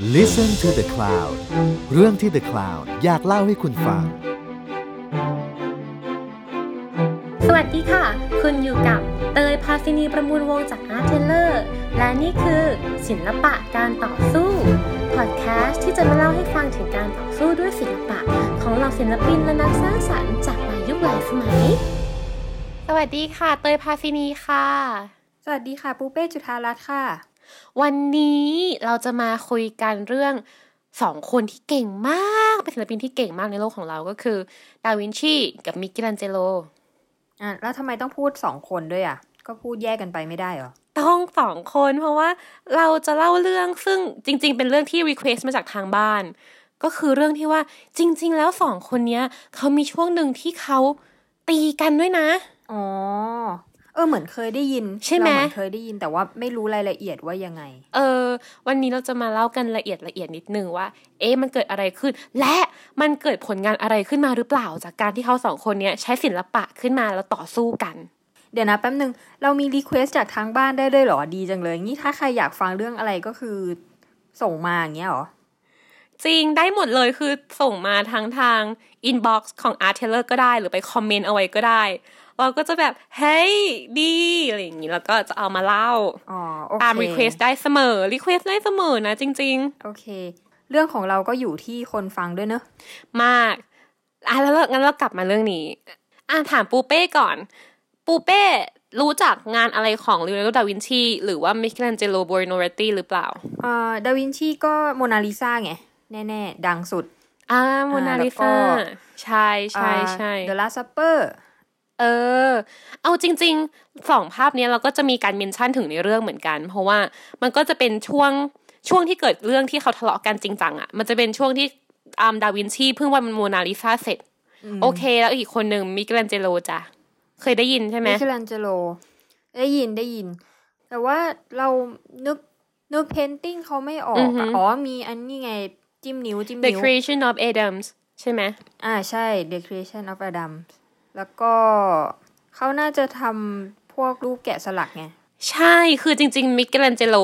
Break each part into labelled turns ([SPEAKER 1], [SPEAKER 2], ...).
[SPEAKER 1] Listen to the Cloud เรื่องที่ The Cloud อยากเล่าให้คุณฟัง
[SPEAKER 2] สวัสดีค่ะ คุณอยู่กับเตยพาซินีประมูลวงจาก Art Taylor และนี่คือศิลปะการต่อสู้ พอดแคสต์ที่จะมาเล่าให้ฟังถึงการต่อสู้ด้วยศิลปะ ของเหล่าศิลปินและนักสร้างสรรค์จากหลายยุคหลายสมัย สวัสดีค่ะ เตยพาซินีค่ะ
[SPEAKER 3] สวัสดีค่ะปูเป้จุธารัตน์ค่ะ
[SPEAKER 2] วันนี้เราจะมาคุยกันเรื่องสองคนที่เก่งมาก เป็นศิลปินที่เก่งมากในโลกของเราก็คือดาวินชีกับมิเกลันเจโล
[SPEAKER 3] อะแล้วทำไมต้องพูดสองคนด้วยอะ ก็พูดแยกกันไปไม่ได้เหรอ
[SPEAKER 2] ต้องสองคนเพราะว่าเราจะเล่าเรื่องซึ่งจริง ๆ เป็นเรื่องที่ request มาจากทางบ้าน ก็คือเรื่องที่ว่าจริง ๆ แล้วสองคนเนี้ยเขามีช่วงหนึ่งที่เขาตีกันด้วยนะ
[SPEAKER 3] อ๋อ เออเหมือนเคยได้ยิน
[SPEAKER 2] ใช่ไหม
[SPEAKER 3] เราเหมือนเคยได้ยินแต่ว่าไม่รู้รายละเอียดว่ายังไง
[SPEAKER 2] เออ วันนี้เราจะมาเล่ากันละเอียดละเอียดนิดนึงว่า เอ๊ะมันเกิดอะไรขึ้น และมันเกิดผลงานอะไรขึ้นมาหรือเปล่า จากการที่เขาสองคนเนี้ยใช้ศิลปะขึ้นมาแล้วต่อสู้กัน
[SPEAKER 3] เดี๋ยวนะแป๊บนึงเรามีรีเควสจากทางบ้านได้ด้วยเหรอดีจังเลยงี้ถ้าใครอยากฟังเรื่องอะไรก็คือ ส่งมาอย่างเงี้ยเหรอ
[SPEAKER 2] จริงได้หมดเลยคือส่งมาทั้งทาง inbox ของ Art Teller ก็ได้ หรือไปคอมเมนต์เอาไว้ก็ได้ เราก็จะแบบ เฮ้ย ดีอะไรอย่างนี้ แล้วก็จะเอามาเล่า
[SPEAKER 3] อ๋อโอเค
[SPEAKER 2] ตาม Request ได้เสมอ Request ได้เสมอนะจริง
[SPEAKER 3] โอเค เรื่องของเราก็อยู่ที่คนฟังด้วยเนอะ
[SPEAKER 2] ๆมากอะแล้วเรางั้นเรากลับมาเรื่องนี้ อะถามปูเป้ก่อน ปูเป้รู้จักงานอะไรของลีโอนาร์โด ดาวินชี หรือว่ามิเคลันเจโล บูโอนาร์โรตีหรือเปล่า
[SPEAKER 3] เอ่อดาวินชีก็โมนาลิซาไง แน่ ๆ ดังสุด
[SPEAKER 2] อ่าโมนาลิ
[SPEAKER 3] แล้วก็
[SPEAKER 2] ซาใช่ใช่ใช่
[SPEAKER 3] The Last Supper เอ
[SPEAKER 2] อ เอาจริงๆสองภาพเนี้ยเราก็จะมีการ mention ถึงในเรื่องเหมือนกัน เพราะว่ามันก็จะเป็นช่วงช่วงที่เกิดเรื่องที่เขาทะเลาะกันจริงจังอะ่ะ มันจะเป็นช่วงที่อามดาวินชีเพิ่งวาดโมนาลิซาเสร็จ โอเค แล้วอีกคนหนึ่งมิเกลันเจโลจ้ะ เคยได้ยินใช่ไหม
[SPEAKER 3] มิเคลันเจโล ได้ยินได้ยิน แต่ว่าเรานึกนึก painting เขาไม่ออกอะอ๋อมีอันนี้ไง จิ้มนิ้วจิ้ม
[SPEAKER 2] The
[SPEAKER 3] นิ้ว
[SPEAKER 2] Creation of Adam ใช่ไหม
[SPEAKER 3] อ่าใช่ The Creation of Adam แล้วก็เขาน่าจะทำพวกรูปแกะสลักไง
[SPEAKER 2] ใช่คือจริง ๆ มิเกลันเจโล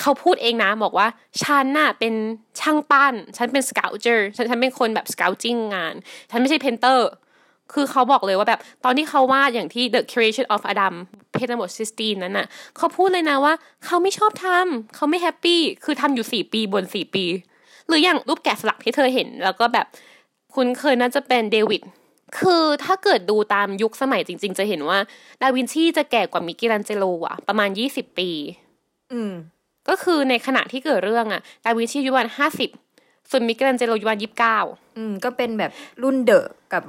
[SPEAKER 2] เขาพูดเองนะบอกว่าฉันน่ะเป็นช่างปั้น ฉันเป็น sculptor ฉันฉันเป็นคนแบบ sculpting งาน ฉันไม่ใช่ painter คือเขาบอกเลยว่าแบบตอนที่เขาวาดอย่างที่ The Creation of Adam เพจทั้งหมดซิสตีนนั้นน่ะเขาพูดเลยนะว่าเขาไม่ชอบทำเขาไม่แฮปปี้คือทำอยู่สี่ปีบนสี่ปีห รืออย่างรูปแกะสลักที่เธอเห็น แล้วก็แบบคุณเคยน่าจะเป็นเดวิดคือถ้าเกิดดูตามยุคสมัยจริง ๆ จะเห็นว่า ดาวินชีจะแก่กว่ามิเกลันเจโลอะประมาณยี่สิบปี
[SPEAKER 3] อืม
[SPEAKER 2] ก็คือในขณะที่เกิดเรื่องอะดาวินชีอายุประมาณห้าสิบส่วนมิเกลันเจโลอายุประมาณยี่สิบเก้า
[SPEAKER 3] อืม ก็เป็นแบบรุ่นเดอะกับ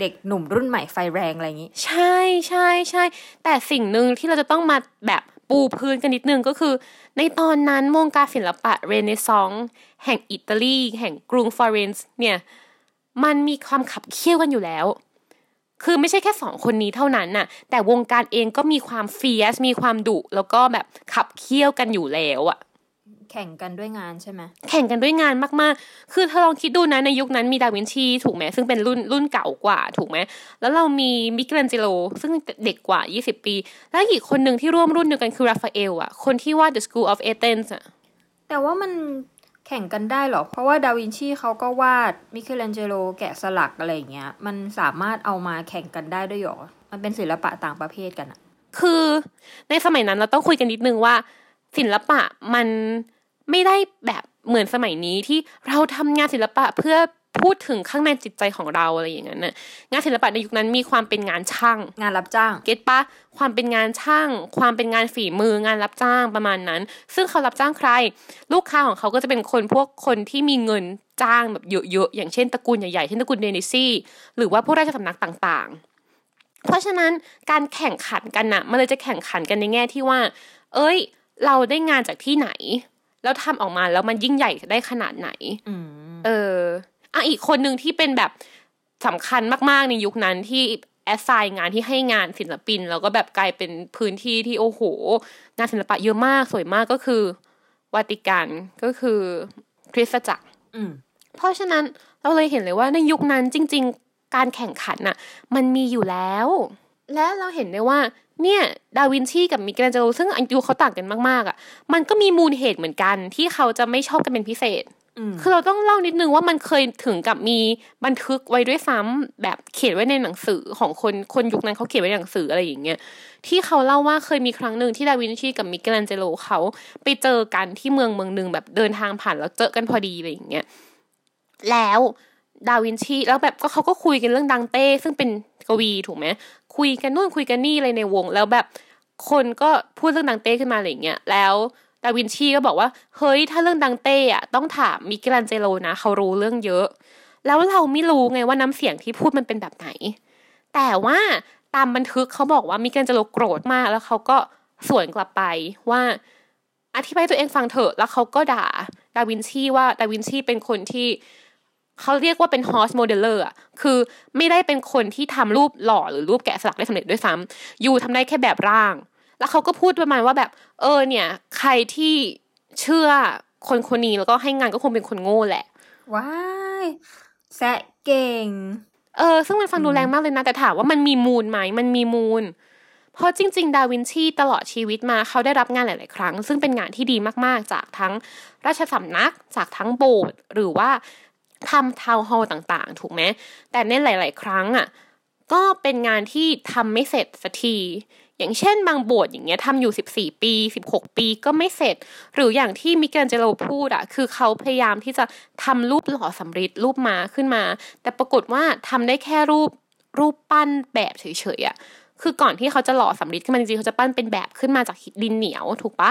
[SPEAKER 3] เด็กหนุ่มรุ่นใหม่ไฟแรงอะไรอย่างนี้
[SPEAKER 2] ใช่ใช่ใช่แต่สิ่งหนึ่งที่เราจะต้องมาแบบ ปูพื้นกันนิดนึงก็คือ ในตอนนั้นวงการศิลปะเรเนซองส์แห่งอิตาลี แห่งกรุงฟลอเรนซ์เนี่ย มันมีความขับเคี่ยวกันอยู่แล้ว คือไม่ใช่แค่สองคนนี้เท่านั้นน่ะ แต่วงการเองก็มีความ fierce มีความดุ แล้วก็แบบขับเคี่ยวกันอยู่แล้วอะ
[SPEAKER 3] แข่งกันด้วยงานใช่ไหม
[SPEAKER 2] แข่งกันด้วยงานมากๆ คือเธอลองคิดดูนะในยุคนั้นมีดาวินชีถูกไหมซึ่งเป็นรุ่นรุ่นเก่ากว่าถูกไหมแล้วเรามีมิเกลันเจโลซึ่งเด็กกว่า 20 ปี แล้วอีกคนหนึ่งที่ร่วมรุ่นเดียวกันคือราฟาเอลอะคนที่วาด The School of Athens อะ
[SPEAKER 3] แต่ว่ามันแข่งกันได้เหรอ เพราะว่าดาวินชีเขาก็วาดมิเคลันเจโลแกะสลักอะไรอย่างเงี้ย มันสามารถเอามาแข่งกันได้ด้วยเหรอ มันเป็นศิลปะต่างประเภทกันอะ
[SPEAKER 2] คือในสมัยนั้นเราต้องคุยกันนิดนึงว่าศิลปะมัน ไม่ได้แบบเหมือนสมัยนี้ที่เราทำงานศิลปะเพื่อพูดถึงข้างในจิตใจของเราอะไรอย่างนั้นน่ะงานศิลปะในยุคนั้นมีความเป็นงานช่าง
[SPEAKER 3] งานรับจ้าง
[SPEAKER 2] เก็ตปะความเป็นงานช่าง ความเป็นงานฝีมืองานรับจ้างประมาณนั้น ซึ่งเขารับจ้างใคร ลูกค้าของเขาก็จะเป็นคนพวกคนที่มีเงินจ้างแบบเยอะๆอย่างเช่นตระกูลใหญ่ๆเช่นตระกูลเดนิซี่หรือว่าผู้ราชสำนักต่างๆ เพราะฉะนั้นการแข่งขันกันน่ะมันเลยจะแข่งขันกันในแง่ที่ว่า เอ้ย เราได้งานจากที่ไหน แล้วทำออกมาแล้วมันยิ่งใหญ่ได้ขนาดไหน
[SPEAKER 3] อืม
[SPEAKER 2] เอออะอีกคนหนึ่งที่เป็นแบบสำคัญมากๆในยุคนั้นที่แอสไซน์งานที่ให้งานศิลปิน แล้วก็แบบกลายเป็นพื้นที่ที่โอ้โหงานศิลปะเยอะมากสวยมากก็คือวาติกันก็คือคริสตจักร
[SPEAKER 3] อืม
[SPEAKER 2] เพราะฉะนั้นเราเลยเห็นเลยว่าในยุคนั้นจริง ๆ การแข่งขันน่ะ มันมีอยู่แล้ว และเราเห็นได้ว่า เนี่ยดาวินชีกับมิเกลแองเจโลซึ่งอายุเขาต่างกันมากๆอะ มันก็มีมูลเหตุเหมือนกัน ที่เขาจะไม่ชอบกันเป็นพิเศษ
[SPEAKER 3] อืม
[SPEAKER 2] คือเราต้องเล่านิดนึงว่ามันเคยถึงกับมีบันทึกไว้ด้วยซ้ำแบบเขียนไว้ในหนังสือของคนคนยุคนั้นเขาเขียนไว้ในหนังสืออะไรอย่างเงี้ยที่เขาเล่าว่าเคยมีครั้งหนึ่งที่ดาวินชีกับมิเกลแองเจโลเขาไปเจอกันที่เมืองเมืองหนึ่งแบบเดินทางผ่านแล้วเจอกันพอดีอะไรอย่างเงี้ยแล้วดาวินชีแล้วแบบก็เขาก็คุยกันเรื่องดังเต้ ซึ่งเป็นกวีถูกไหม คุยกันนู่นคุยกันนี่อะไรในวง แล้วแบบคนก็พูดเรื่องดังเต้ขึ้นมาอะไรเงี้ยแล้วดาวินชีก็บอกว่า เฮ้ยถ้าเรื่องดังเต้อะต้องถามมิกลแองเจโลนะเขารู้เรื่องเยอะ แล้วเราไม่รู้ไงว่าน้ำเสียงที่พูดมันเป็นแบบไหน แต่ว่าตามบันทึกเขาบอกว่ามิกลแองเจโลโกรธมาก แล้วเขาก็สวนกลับไปว่า อธิบายตัวเองฟังเถอะ แล้วเขาก็ด่าดาวินชีว่าดาวินชีเป็นคนที่ เขาเรียกว่าเป็น horse modeller อะคือไม่ได้เป็นคนที่ทำรูปหล่อหรือรูปแกะสลักได้สำเร็จด้วยซ้ำ you ทำได้แค่แบบร่าง แล้วเขาก็พูดประมาณว่าแบบ เออเนี่ย ใครที่เชื่อคนคนนี้แล้วก็ให้งานก็คงเป็นคนโง่แหละ
[SPEAKER 3] ว้ายแซะเก่ง
[SPEAKER 2] เออ ซึ่งมันฟังดูแรงมากเลยนะ แต่ถามว่ามันมีมูลไหมมันมีมูล เพราะจริง ๆ ดาวินชีตลอดชีวิตมาเขาได้รับงานหลาย ๆ ครั้ง ซึ่งเป็นงานที่ดีมากๆ จากทั้งราชสำนัก จากทั้งโบสถ์หรือว่า ทำทาวน์ฮอลต่างๆ ถูกไหมแต่ในหลาย ๆ ครั้งอะก็เป็นงานที่ทำไม่เสร็จสักที อย่างเช่นบางโบสถ์อย่างเงี้ยทำอยู่ 14 ปี 16 ปีก็ไม่เสร็จ หรืออย่างที่มิเกลแองเจโลพูดอะคือเขาพยายามที่จะทำรูปหล่อสำริดรูปม้าขึ้นมา แต่ปรากฏว่าทำได้แค่รูปรูปปั้นแบบเฉยๆอะคือก่อนที่เขาจะหล่อสำริดขึ้นมาจริงๆเขาจะปั้นเป็นแบบขึ้นมาจากดินเหนียวถูกปะ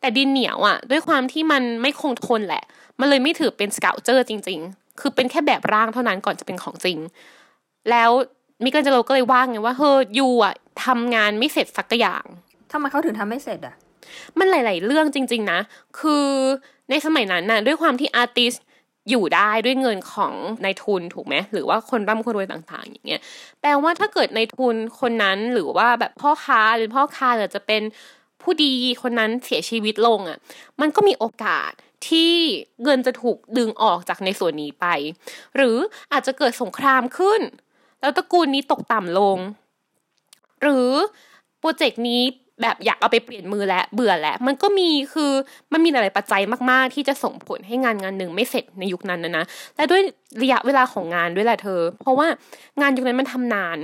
[SPEAKER 2] แต่ดินเหนียวอะด้วยความที่มันไม่คงทนแหละ มันเลยไม่ถือเป็นสเกลเจอร์จริง ๆ คือเป็นแค่แบบร่างเท่านั้นก่อนจะเป็นของจริง แล้วมิเกลแองเจโลก็เลยว่าไงว่าเฮ้ยยูอะทำงานไม่เสร็จสักอย่าง
[SPEAKER 3] ทำไมเขาถึงทำไม่เสร็จอะ
[SPEAKER 2] มันหลาย ๆ เรื่องจริง ๆ นะ คือในสมัยนั้นน่ะด้วยความที่อาร์ติสอยู่ได้ด้วยเงินของนายทุนถูกไหมหรือว่าคนร่ำคนรวยต่าง ๆ อย่างเงี้ยแปลว่าถ้าเกิดนายทุนคนนั้นหรือว่าแบบพ่อค้าหรือพ่อค้าหรือจะเป็นผู้ดีคนนั้นเสียชีวิตลงอะ มันก็มีโอกาส ที่เงินจะถูกดึงออกจากในส่วนนี้ไป หรืออาจจะเกิดสงครามขึ้น แล้วตระกูลนี้ตกต่ำลง หรือโปรเจกต์นี้แบบอยากเอาไปเปลี่ยนมือแล้วเบื่อแล้ว มันก็มีคือมันมีหลายๆปัจจัยมาก ๆ ที่จะส่งผลให้งานงานหนึ่งไม่เสร็จในยุคนั้นนะนะและด้วยระยะเวลาของงานด้วยแหละเธอ เพราะว่างานยุคนั้นมันทำนาน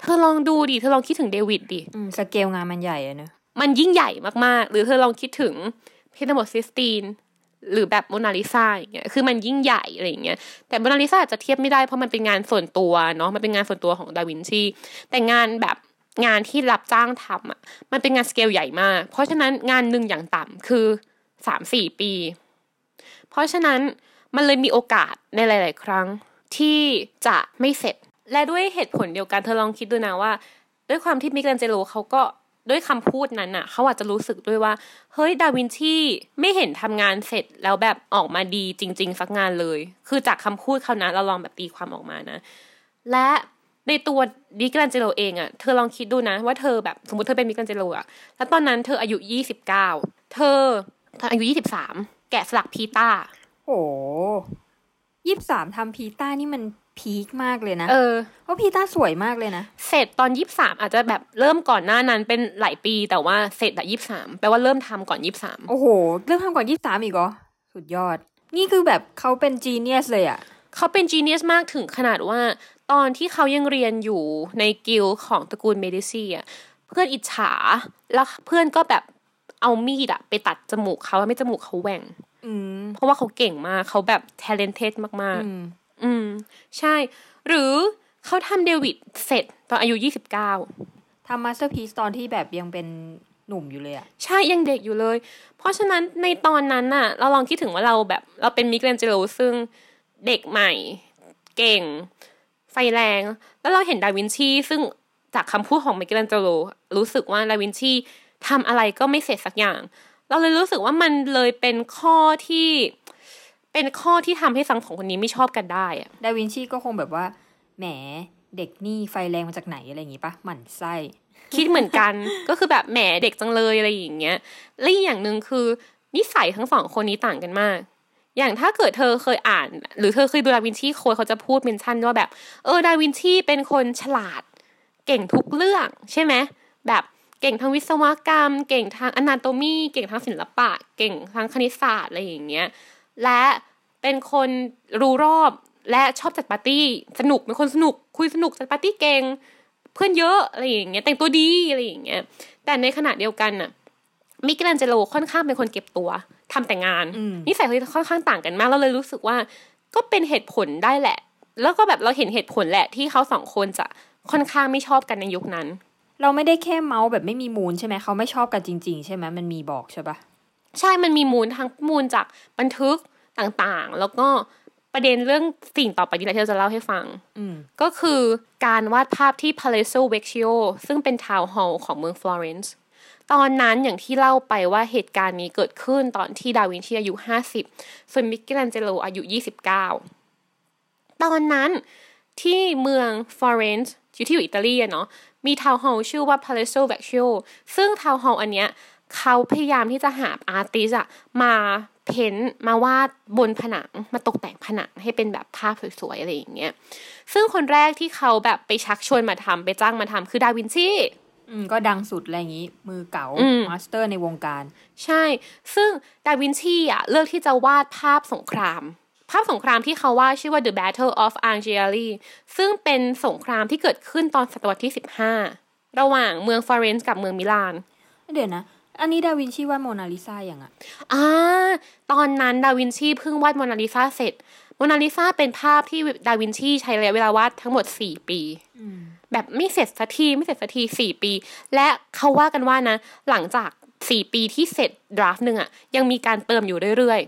[SPEAKER 2] เธอลองดูดิเธอลองคิดถึงเดวิดดิ
[SPEAKER 3] อืมสเกลงานมันใหญ่อะเนอะ
[SPEAKER 2] มันยิ่งใหญ่มากๆ หรือเธอลองคิดถึงเพดานซิสตีน หรือแบบโมนาลิซาอย่างเงี้ยคือมันยิ่งใหญ่อะไรอย่างเงี้ยแต่โมนาลิซาอาจจะเทียบไม่ได้เพราะมันเป็นงานส่วนตัวเนาะมันเป็นงานส่วนตัวของดาวินชีแต่งานแบบงานที่รับจ้างทำอะมันเป็นงานสเกลใหญ่มาก เพราะฉะนั้นงานหนึ่งอย่างต่ำคือสามสี่ปี เพราะฉะนั้นมันเลยมีโอกาสในหลาย ๆ ครั้งที่จะไม่เสร็จ และด้วยเหตุผลเดียวกันเธอลองคิดดูนะว่า ด้วยความที่มิกลแองเจโลเขาก็ ด้วยคำพูดนั้นน่ะเขาอาจจะรู้สึกด้วยว่า เฮ้ยดาวินชีไม่เห็นทำงานเสร็จแล้วแบบออกมาดีจริง ๆ สักงานเลย คือจากคำพูดเขานะเราลองแบบตีความออกมานะ และในตัวมิกลแองเจโลเองอะ่ะเธอลองคิดดูนะ ว่าเธอแบบสมมติเธอเป็นมิกลแองเจโลอะ่ะแล้วตอนนั้นเธออายุยี่สิบเก้าเธอตอนอายุยี่สิบสามแกะสลักพีตา
[SPEAKER 3] โอ้ยี่สิบสามทำพีตานี่มัน พีคมากเลยนะ
[SPEAKER 2] เออ
[SPEAKER 3] เพราะพีต้าสวยมากเลยนะ
[SPEAKER 2] เสร็จตอนยี่สามอาจจะแบบเริ่มก่อนหน้านั้นเป็นหลายปีแต่ว่าเสร็จอะยี่สามแปลว่าเริ่มทำก่อนยี่สาม
[SPEAKER 3] โอ้โห เริ่มทำก่อนยี่สิบสามอีกเหรอ สุดยอด นี่คือแบบเขาเป็น genius เลยอะ
[SPEAKER 2] เขาเป็น genius มากถึงขนาดว่า ตอนที่เขายังเรียนอยู่ในกิลด์ของตระกูลเมดิซีอะเพื่อนอิจฉาแล้วเพื่อนก็แบบเอามีดอะไปตัดจมูกเขาไม่จมูกเขาแหว่ง
[SPEAKER 3] อืม
[SPEAKER 2] เพราะว่าเขาเก่งมากเขาแบบ talented มาก
[SPEAKER 3] อืม
[SPEAKER 2] ๆ อืม ใช่ หรือเขาทำเดวิดเสร็จตอนอายุ29
[SPEAKER 3] ทำ masterpiece ตอนที่แบบยังเป็นหนุ่มอยู่เลยอะ
[SPEAKER 2] ใช่ยังเด็กอยู่เลย เพราะฉะนั้นในตอนนั้นน่ะ เราลองคิดถึงว่าเราแบบเราเป็นมิเกลแองเจโลซึ่งเด็กใหม่ เก่ง ไฟแรง แล้วเราเห็นดาวินชีซึ่งจากคำพูดของมิเกลแองเจโลรู้สึกว่าดาวินชีทำอะไรก็ไม่เสร็จสักอย่าง เราเลยรู้สึกว่ามันเลยเป็นข้อที่ เป็นข้อที่ทำให้ทั้งสองคนนี้ไม่ชอบกันได้อะ
[SPEAKER 3] ดาวินชีก็คงแบบว่า แหมเด็กนี่ไฟแรงมาจากไหนอะไรอย่างงี้ปะหมั่นไส้
[SPEAKER 2] คิดเหมือนกันก็คือแบบแหมเด็กจังเลยอะไรอย่างเงี้ยและอีกอย่างหนึ่งคือ นิสัยทั้งสองคนนี้ต่างกันมาก อย่างถ้าเกิดเธอเคยอ่าน หรือเธอเคยดู Da Vinci Code เขาจะพูด mention ว่าแบบเออดาวินชีเป็นคนฉลาด เก่งทุกเรื่อง ใช่ไหมแบบเก่งทางวิศวกรรม เก่งทาง anatomy เก่งทางศิลปะ เก่งทางคณิตศาสตร์อะไรอย่างเงี้ย และเป็นคนรู้รอบและชอบจัดปาร์ตี้สนุกเป็นคนสนุก คุยสนุกจัดปาร์ตี้เก่งเพื่อนเยอะอะไรอย่างเงี้ยแต่งตัวดีอะไรอย่างเงี้ยแต่ในขณะเดียวกันน่ะมิเกลแองเจโลค่อนข้างเป็นคนเก็บตัวทำแต่งาน
[SPEAKER 3] อืม
[SPEAKER 2] นิสัยเขาจะค่อนข้างต่างกันมากเราเลยรู้สึกว่า ก็เป็นเหตุผลได้แหละ แล้วก็แบบเราเห็นเหตุผลแหละที่เขาสองคนจะค่อนข้างไม่ชอบกันในยุคนั้น
[SPEAKER 3] เราไม่ได้แค่เมาส์แบบไม่มีมูลใช่ไหมเขาไม่ชอบกันจริง ๆ ใช่ไหมมันมีบอกใช่ปะ
[SPEAKER 2] ใช่มันมีมูลทั้งมูลจากบันทึกต่างๆ แล้วก็ประเด็นเรื่องสิ่งต่อไปนี้แหละที่เราจะเล่าให้ฟัง
[SPEAKER 3] อืม
[SPEAKER 2] ก็คือการวาดภาพที่ Palazzo Vecchio ซึ่งเป็น town hall ของเมืองฟลอเรนซ์ตอนนั้นอย่างที่เล่าไปว่าเหตุการณ์นี้เกิดขึ้นตอนที่ดาวินชีอายุ 50 ส่วนมิเกลแองเจโลอายุ 29 ตอนนั้นที่เมืองฟลอเรนซ์อยู่ที่อยู่อิตาลีอะเนาะมี town hall ชื่อว่า Palazzo Vecchio ซึ่ง town hall อันเนี้ย เขาพยายามที่จะหา artist อะมา paint มาวาดบนผนังมาตกแต่งผนังให้เป็นแบบภาพสวยๆอะไรอย่างเงี้ย ซึ่งคนแรกที่เขาแบบไปชักชวนมาทำไปจ้างมาทำคือดาวินชี
[SPEAKER 3] อืมก็ดังสุดอะไรอย่างนี้ มือเก๋า
[SPEAKER 2] อืม
[SPEAKER 3] master ในวงการ
[SPEAKER 2] ใช่ ซึ่งดาวินชีอะเลือกที่จะวาดภาพสงคราม ภาพสงครามที่เขาวาดชื่อว่า The Battle of Anghiari ซึ่งเป็นสงครามที่เกิดขึ้นตอนศตวรรษที่ 15 ระหว่างเมืองฟลอเรนซ์กับเมืองมิลาน
[SPEAKER 3] เดี๋ยวนะ อันนี้ดาวินชีวาดโมนาลิซาอย่างอะ
[SPEAKER 2] อ่าตอนนั้นดาวินชีเพิ่งวาดโมนาลิซาเสร็จโมนาลิซาเป็นภาพที่ดาวินชีใช้ระยะเวลาวาดทั้งหมด4ปี
[SPEAKER 3] อืม
[SPEAKER 2] แบบไม่เสร็จสักทีไม่เสร็จสักทีสี่ปี และเขาว่ากันว่านะ หลังจากสี่ปีที่เสร็จ draft หนึ่งอะยังมีการเติมอยู่เรื่อย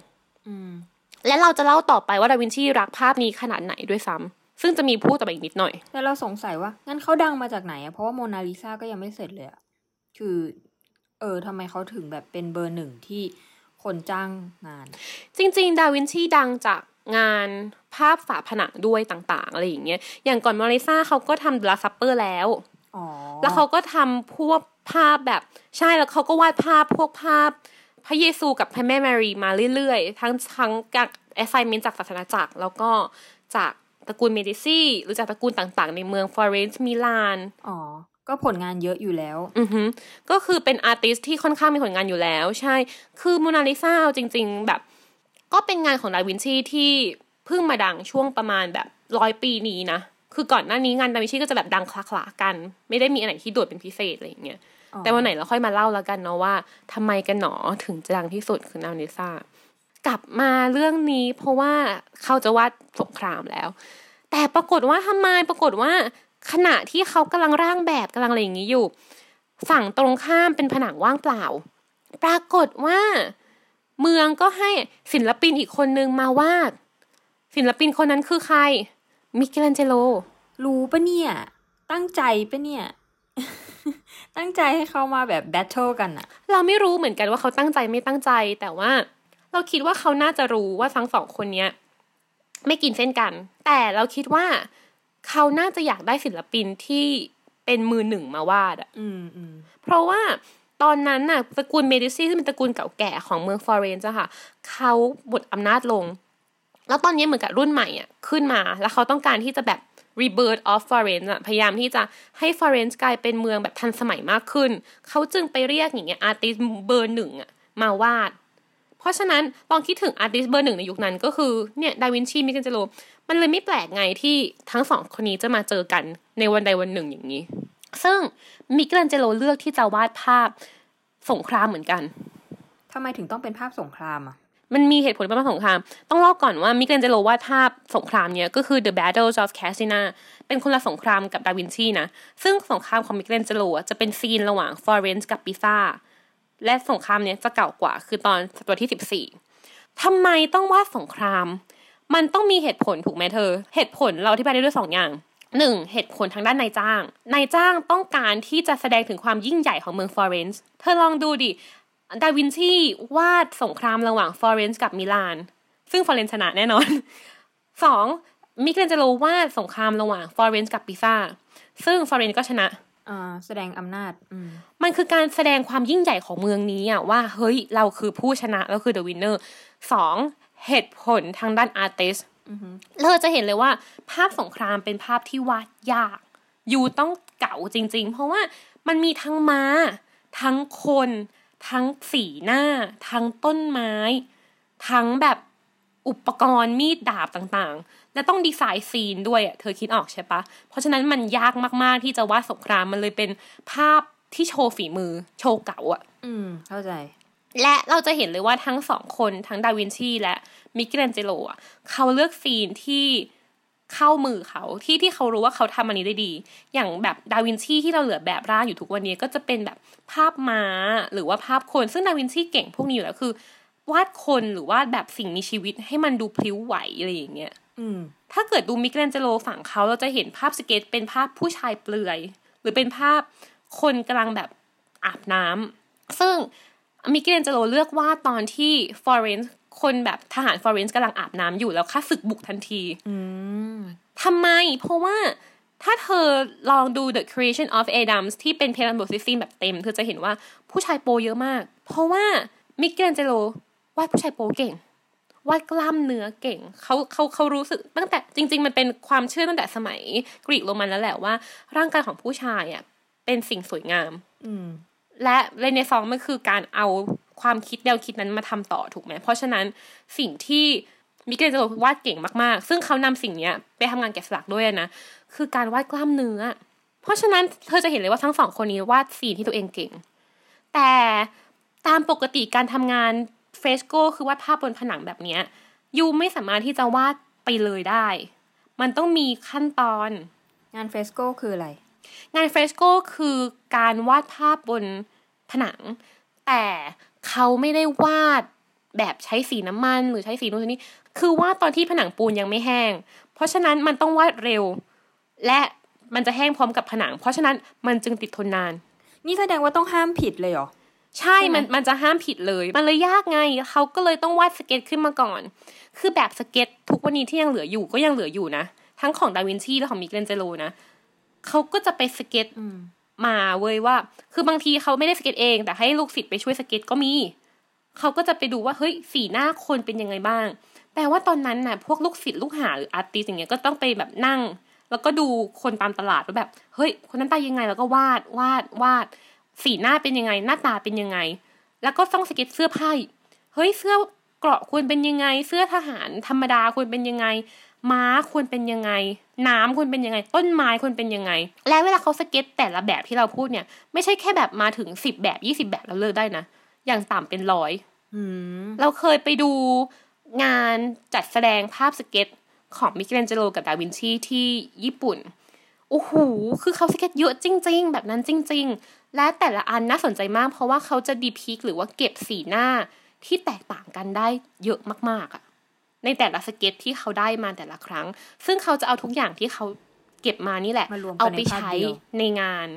[SPEAKER 3] อืม
[SPEAKER 2] ๆและเราจะเล่าต่อไปว่าดาวินชีรักภาพนี้ขนาดไหนด้วยซ้ำซึ่งจะมีพูดต่อไปอีกนิดหน่อย
[SPEAKER 3] แต่เราสงสัยว่างั้นเขาดังมาจากไหนอะเพราะว่าโมนาลิซาก็ยังไม่เสร็จเลยอะคือ เออทำไมเขาถึงแบบเป็นเบอร์หนึ่งที่คนจ้างงาน
[SPEAKER 2] จริง ๆ ดาวินชีดังจากงานภาพฝาผนังด้วยต่างๆ อะไรอย่างเงี้ย อย่างก่อนโมนาลิซาเขาก็ทำ The Last Supper แล้ว
[SPEAKER 3] อ๋อ
[SPEAKER 2] แล้วเขาก็ทำพวกภาพแบบใช่แล้วเขาก็วาดภาพพวกภาพพระเยซูกับพระแม่มารีมาเรื่อยๆ ทั้งทั้งจากassignment จากศาสนาจักร แล้วก็จากตระกูลเมดิซีหรือจากตระกูลต่างๆ ในเมืองฟลอเรนซ์มิลาน
[SPEAKER 3] อ๋อ ก็ผลงานเยอะอยู่แล้ว
[SPEAKER 2] อือฮึก็คือเป็น artist ที่ค่อนข้างมีผลงานอยู่แล้ว ใช่ คือโมนาลิซาเอาจริง ๆ แบบ ก็เป็นงานของดาวินชีที่เพิ่งมาดังช่วงประมาณแบบร้อยปีนี้นะ คือก่อนหน้านี้งานดาวินชีก็จะแบบดังคละๆกัน ไม่ได้มีอะไรที่โดดเป็นพิเศษอะไรอย่างเงี้ย
[SPEAKER 3] อ๋อ
[SPEAKER 2] แต่วันไหนเราค่อยมาเล่าแล้วกันเนาะว่าทำไมกันหนอถึงจะดังที่สุดคือนาวินซ่ากลับมาเรื่องนี้เพราะว่าเขาจะวาดสงครามแล้ว แต่ปรากฏว่าทำไมปรากฏว่า ขณะที่เขากำลังร่างแบบกำลังอะไรอย่างนี้อยู่ ฝั่งตรงข้ามเป็นผนังว่างเปล่า ปรากฏว่า เมืองก็ให้ศิลปินอีกคนนึงมาวาด ศิลปินคนนั้นคือใคร มิเกลแองเจโล
[SPEAKER 3] รู้ปะเนี่ย ตั้งใจปะเนี่ย ตั้งใจให้เขามาแบบ battle กันอะ
[SPEAKER 2] เราไม่รู้เหมือนกันว่าเขาตั้งใจไม่ตั้งใจ แต่ว่า เราคิดว่าเขาน่าจะรู้ว่าทั้งสองคนเนี้ย ไม่กินเส้นกัน แต่เราคิดว่า เขาน่าจะอยากได้ศิลปินที่เป็นมือหนึ่งมาวาดอะ
[SPEAKER 3] อืมอืม
[SPEAKER 2] เพราะว่าตอนนั้นน่ะตระกูลเมดิซีซึ่งเป็นตระกูลเก่าแก่ของเมืองฟลอเรนซ์อะค่ะเขาหมดอำนาจลง แล้วตอนนี้เหมือนกับรุ่นใหม่อะขึ้นมา แล้วเขาต้องการที่จะแบบ rebirth of Florence อะพยายามที่จะให้ Florence กลายเป็นเมืองแบบทันสมัยมากขึ้น เขาจึงไปเรียกอย่างเงี้ย artist เบอร์หนึ่งอะมาวาด เพราะฉะนั้นลองคิดถึง artist เบอร์หนึ่งในยุคนั้นก็คือเนี่ยดาวินชีมิเกลแองเจโลมันเลยไม่แปลกไงที่ทั้งสองคนนี้จะมาเจอกันในวันใดวันหนึ่งอย่างนี้ ซึ่งมิเกลแองเจโลเลือกที่จะวาดภาพสงครามเหมือนกัน
[SPEAKER 3] ทำไมถึงต้องเป็นภาพสงครามอะ
[SPEAKER 2] มันมีเหตุผลเป็นสงคราม ต้องเล่าก่อนว่ามิเกลันเจโลวาดภาพสงครามเนี้ยก็คือ The Battles of Cascina เป็นคนละสงครามกับดาวินชีนะ ซึ่งสงครามของมิเกลันเจโลอะจะเป็น scene ระหว่างฟลอเรนซ์กับปิซ่า และสงครามเนี้ยจะเก่ากว่า คือตอนศตวรรษที่14ทำไมต้องวาดสงคราม มันต้องมีเหตุผลถูกไหมเธอ เหตุผลเราอธิบายได้ด้วยสองอย่างหนึ่งเหตุผลทางด้านนายจ้าง นายจ้างต้องการที่จะแสดงถึงความยิ่งใหญ่ของเมืองฟลอเรนซ์ เธอลองดูดิ ดาวินชีวาดสงครามระหว่างฟลอเรนซ์กับมิลาน ซึ่งฟลอเรนซ์ชนะแน่นอน สองมิเกลันเจโลวาดสงครามระหว่างฟลอเรนซ์กับปิซ่าซึ่งฟลอเรนซ์ก็ชนะ
[SPEAKER 3] แสดงอำนาจอืม
[SPEAKER 2] มันคือการแสดงความยิ่งใหญ่ของเมืองนี้อะว่าเฮ้ยเราคือผู้ชนะเราคือ the winner สองเหตุผลทางด้าน artist เราจะเห็นเลยว่า ภาพสงครามเป็นภาพที่วาดยาก อยู่ต้องเก่าจริง ๆ เพราะว่ามันมีทั้งม้า ทั้งคน ทั้งสีหน้า ทั้งต้นไม้ ทั้งแบบ อุปกรณ์มีดดาบต่างๆ และต้องดีไซน์ซีนด้วยอะเธอคิดออกใช่ปะเพราะฉะนั้นมันยากมากๆที่จะวาดสงครามมันเลยเป็นภาพที่โชว์ฝีมือ โชว์เก่าอะ
[SPEAKER 3] อืม เข้าใจ
[SPEAKER 2] และเราจะเห็นเลยว่าทั้งสองคนทั้งดาวินชีและมิเกล a นเจโลอะเขาเลือกซีนที่เข้ามือเขาที่ที่เขารู้ว่าเขาทำอันนี้ได้ดี อย่างแบบดาวินชีที่เราเหลือแบบร่างอยู่ทุกวันนี้ก็จะเป็นแบบภาพม้าหรือว่าภาพคน ซึ่งดาวินชีเก่งพวกนี้อยู่แล้วคือ วาดคนหรือวาดแบบสิ่งมีชีวิตให้มันดูพลิ้วไหวอะไรอย่างเงี้ย
[SPEAKER 3] อืม
[SPEAKER 2] ถ้าเกิดดูมิเกล a นเจโลฝั่งเขาเราจะเห็นภาพสเก็ตเป็นภาพผู้ชายเปลือย หรือเป็นภาพคนกำลังแบบอาบน้ำซึ่งมิเกล a นเจโลเลือกวาดตอนที่ฟลอเรนซ์คนแบบทหารฟลอเรนซ์กำลังอาบน้ำอยู่แล้วข้าศึกบุกทันที
[SPEAKER 3] อืม
[SPEAKER 2] ทำไม เพราะว่าถ้าเธอลองดู The Creation of Adams ที่เป็นเพดานโบสถ์ซิสทีนแบบเต็ม เธอจะเห็นว่าผู้ชายโปเยอะมาก เพราะว่ามิเกล a นเจโล วาดผู้ชายโปเก่งวาดกล้ามเนื้อเก่งเขาเขาเขารู้สึกตั้งแต่จริง ๆ มันเป็นความเชื่อตั้งแต่สมัยกรีกโรมันแล้วแหละว่า ร่างกายของผู้ชายอะเป็นสิ่งสวยงาม
[SPEAKER 3] อืม
[SPEAKER 2] และเรเนซองส์มันคือการเอาความคิดแนวคิดนั้นมาทำต่อถูกไหมเพราะฉะนั้นสิ่งที่มิเกลเจโรวาดเก่งมากๆ ซึ่งเขานำสิ่งเนี้ยไปทำงานแกะสลักด้วยนะคือการวาดกล้ามเนื้อ เพราะฉะนั้นเธอจะเห็นเลยว่าทั้งสองคนนี้วาดสีนที่ตัวเองเก่ง แต่ตามปกติการทำงาน เฟรสโกคือวาดภาพบนผนังแบบเนี้ยยูไม่สามารถที่จะวาดไปเลยได้ มันต้องมีขั้นตอน
[SPEAKER 3] งาน fresco คืออะไร
[SPEAKER 2] งาน fresco คือการวาดภาพบนผนัง แต่เขาไม่ได้วาดแบบใช้สีน้ำมันหรือใช้สีนู่นนี่คือวาดตอนที่ผนังปูนยังไม่แห้ง เพราะฉะนั้นมันต้องวาดเร็ว และมันจะแห้งพร้อมกับผนัง เพราะฉะนั้นมันจึงติดทนนาน
[SPEAKER 3] นี่แสดงว่าต้องห้ามผิดเลยเหรอ
[SPEAKER 2] ใช่มันมันจะห้ามผิดเลย มันเลยยากไงเขาก็เลยต้องวาดสเก็ตช์ขึ้นมาก่อน คือแบบสเก็ตช์ทุกวันนี้ที่ยังเหลืออยู่ก็ยังเหลืออยู่นะทั้งของดาวินชีและของมิเกล a นเจโลนะเขาก็จะไปสเก็ตช์
[SPEAKER 3] อืม
[SPEAKER 2] มาเว้ยว่า คือบางทีเขาไม่ได้สเก็ตช์เอง แต่ให้ลูกศิษย์ไปช่วยสเก็ตช์ก็มีเขาก็จะไปดูว่าเฮ้ยสีหน้าคนเป็นยังไงบ้าง แปลว่าตอนนั้นน่ะ พวกลูกศิษย์ลูกหาหรือ artist อย่างเงี้ยก็ต้องไปแบบนั่ง แล้วก็ดูคนตามตลาดว่าแบบ เฮ้ย คนนั้นตายยังไงแล้วก็วาดวาดวาด สีหน้าเป็นยังไง หน้าตาเป็นยังไง แล้วก็ต้องสเก็ตช์เสื้อผ้าอีกเฮ้ยเสื้อเกราะควรเป็นยังไง เสื้อทหารธรรมดาควรเป็นยังไง ม้าควรเป็นยังไง น้ำควรเป็นยังไง ต้นไม้ควรเป็นยังไง และเวลาเขาสเก็ตช์แต่ละแบบที่เราพูดเนี่ย ไม่ใช่แค่แบบมาถึงสิบแบบยี่สิบแบบแล้วเลิกได้นะ อย่างต่ำเป็นร้อย
[SPEAKER 3] อืม
[SPEAKER 2] เราเคยไปดูงานจัดแสดงภาพสเก็ตของมิเกล a นเจโลกับดาวินชีที่ญี่ปุ่น โอ้โห คือเขาสเก็ตช์เยอะจริง ๆ แบบนั้นจริง ๆ และแต่ละอันน่าสนใจมาก เพราะว่าเขาจะ depict หรือว่าเก็บสีหน้าที่แตกต่างกันได้เยอะมากๆอะในแต่ละสเก็ตช์ที่เขาได้มาแต่ละครั้ง ซึ่งเขาจะเอาทุกอย่างที่เขาเก็บมานี่แหละ
[SPEAKER 3] มารวมกัน
[SPEAKER 2] เอาไป
[SPEAKER 3] ในภาพ
[SPEAKER 2] ใช้
[SPEAKER 3] เดียว
[SPEAKER 2] ในงาน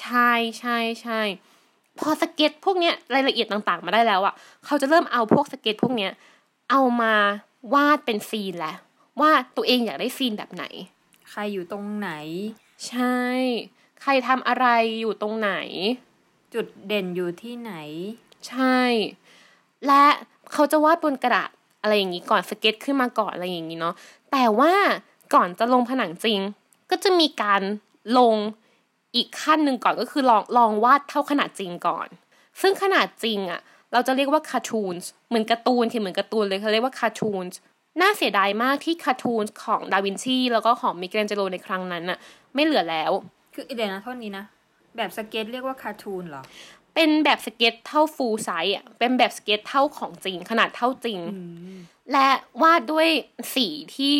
[SPEAKER 2] ใช่ใช่ใช่พอสเก็ตช์พวกเนี้ยรายละเอียดต่างๆ มาได้แล้วอะเขาจะเริ่มเอาพวกสเก็ตช์พวกเนี้ยเอามาวาดเป็น scene แหละว่าตัวเองอยากได้ scene แบบไหน
[SPEAKER 3] ใครอยู่ตรงไหน
[SPEAKER 2] ใช่ ใครทำอะไรอยู่ตรงไหน
[SPEAKER 3] จุดเด่นอยู่ที่ไหน
[SPEAKER 2] ใช่ และเขาจะวาดบนกระดาษอะไรอย่างนี้ก่อนสเก็ตช์ขึ้นมาก่อนอะไรอย่างนี้เนาะแต่ว่าก่อนจะลงผนังจริง ก็จะมีการลงอีกขั้นหนึ่งก่อนก็คือลองลองวาดเท่าขนาดจริงก่อน ซึ่งขนาดจริงอะ่ะ เราจะเรียกว่าคา r ทูนส์เหมือนการ์ตูนคือเหมือนการ์ตูนเลยเขาเรียกว่าคา r ทูนส์น่าเสียดายมากที่คา r ทูนส์ของดาวินชีแล้วก็ของมิเกล a นเจโลในครั้งนั้นอะไม่เหลือแล้ว
[SPEAKER 3] คือเดี๋ยวนะโทษนี้นะ แบบสเก็ตช์เรียกว่าคาร์ตูนเหรอ
[SPEAKER 2] เป็นแบบสเก็ตช์เท่า full size อะ เป็นแบบสเก็ตช์เท่าของจริง ขนาดเท่าจริง
[SPEAKER 3] อืม
[SPEAKER 2] และวาดด้วยสีที่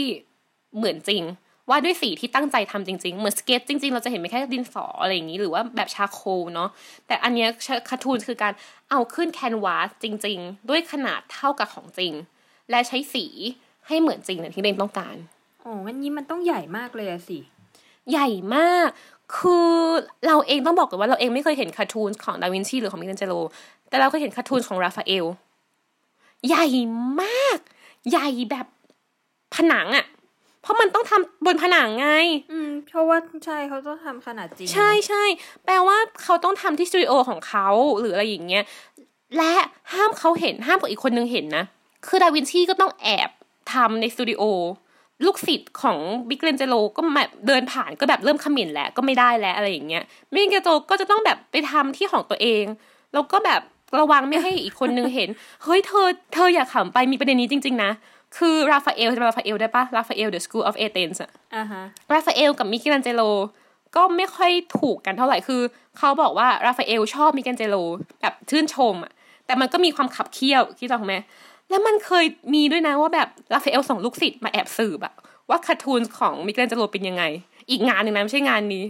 [SPEAKER 2] เหมือนจริงวาดด้วยสีที่ตั้งใจทำจริงๆ เหมือนสเก็ตช์จริงๆ เราจะเห็นไม่แค่ดินสออะไรอย่างนี้ หรือว่าแบบ charcoal เนาะ แต่อันเนี้ยคาร์ตูนคือการเอาขึ้น canvas จริง ๆ ด้วยขนาดเท่ากับของจริง และใช้สีให้เหมือนจริงอย่างที่เราต้องการ
[SPEAKER 3] โอ้งั้นนี้มันต้องใหญ่มากเลยอะสิ
[SPEAKER 2] ใหญ่มาก คือเราเองต้องบอกกันว่าเราเองไม่เคยเห็นคาร์ตูนของดาวินชีหรือของมิเกลันเจโล แต่เราเคยเห็นคาร์ตูนของราฟาเอล ใหญ่มาก ใหญ่แบบผนังอะ่ะ เพราะมันต้องทำบนผนังไง
[SPEAKER 3] อืม เพราะว่าใช่เขาต้องทำขนาดจริง
[SPEAKER 2] ใช่ใช่แปลว่าเขาต้องทำที่สตูดิโอของเขาหรืออะไรอย่างเงี้ย และห้ามเขาเห็นห้ามกับอีกคนนึงเห็นนะ คือดาวินชีก็ต้องแอบทำในสตูดิโอ ลูกศิษย์ของมิเกลันเจโลก็แบบเดินผ่านก็แบบเริ่มเขม่นแล้วก็ไม่ได้แล้วอะไรอย่างเงี้ยมิกลันเจโลก็จะต้องแบบไปทำที่ของตัวเอง แล้วก็แบบระวังไม่ให้อีกคนนึงเห็น เฮ้ยเธอ เธออย่าขำไปมีประเด็นนี้จริง ๆ นะ คือราฟาเอลจะราฟาเอลได้ปะราฟาเอล The School of Athens อะ
[SPEAKER 3] อ่าฮะ
[SPEAKER 2] ราฟาเอลกับมิเกลันเจโลก็ไม่ค่อยถูกกันเท่าไหร่คือ เขาบอกว่าราฟาเอลชอบมิเกลันเจโลแบบชื่นชมอะแต่มันก็มีความขับเคี่ยวคิดถูกไหม แล้วมันเคยมีด้วยนะว่าแบบราฟาเอลส่งลูกศิษย์มาแอบสืบอะว่าคาร์ตูนของมิเกลันเจโลเป็นยังไง อีกงานหนึ่งนะไม่ใช่งานนี้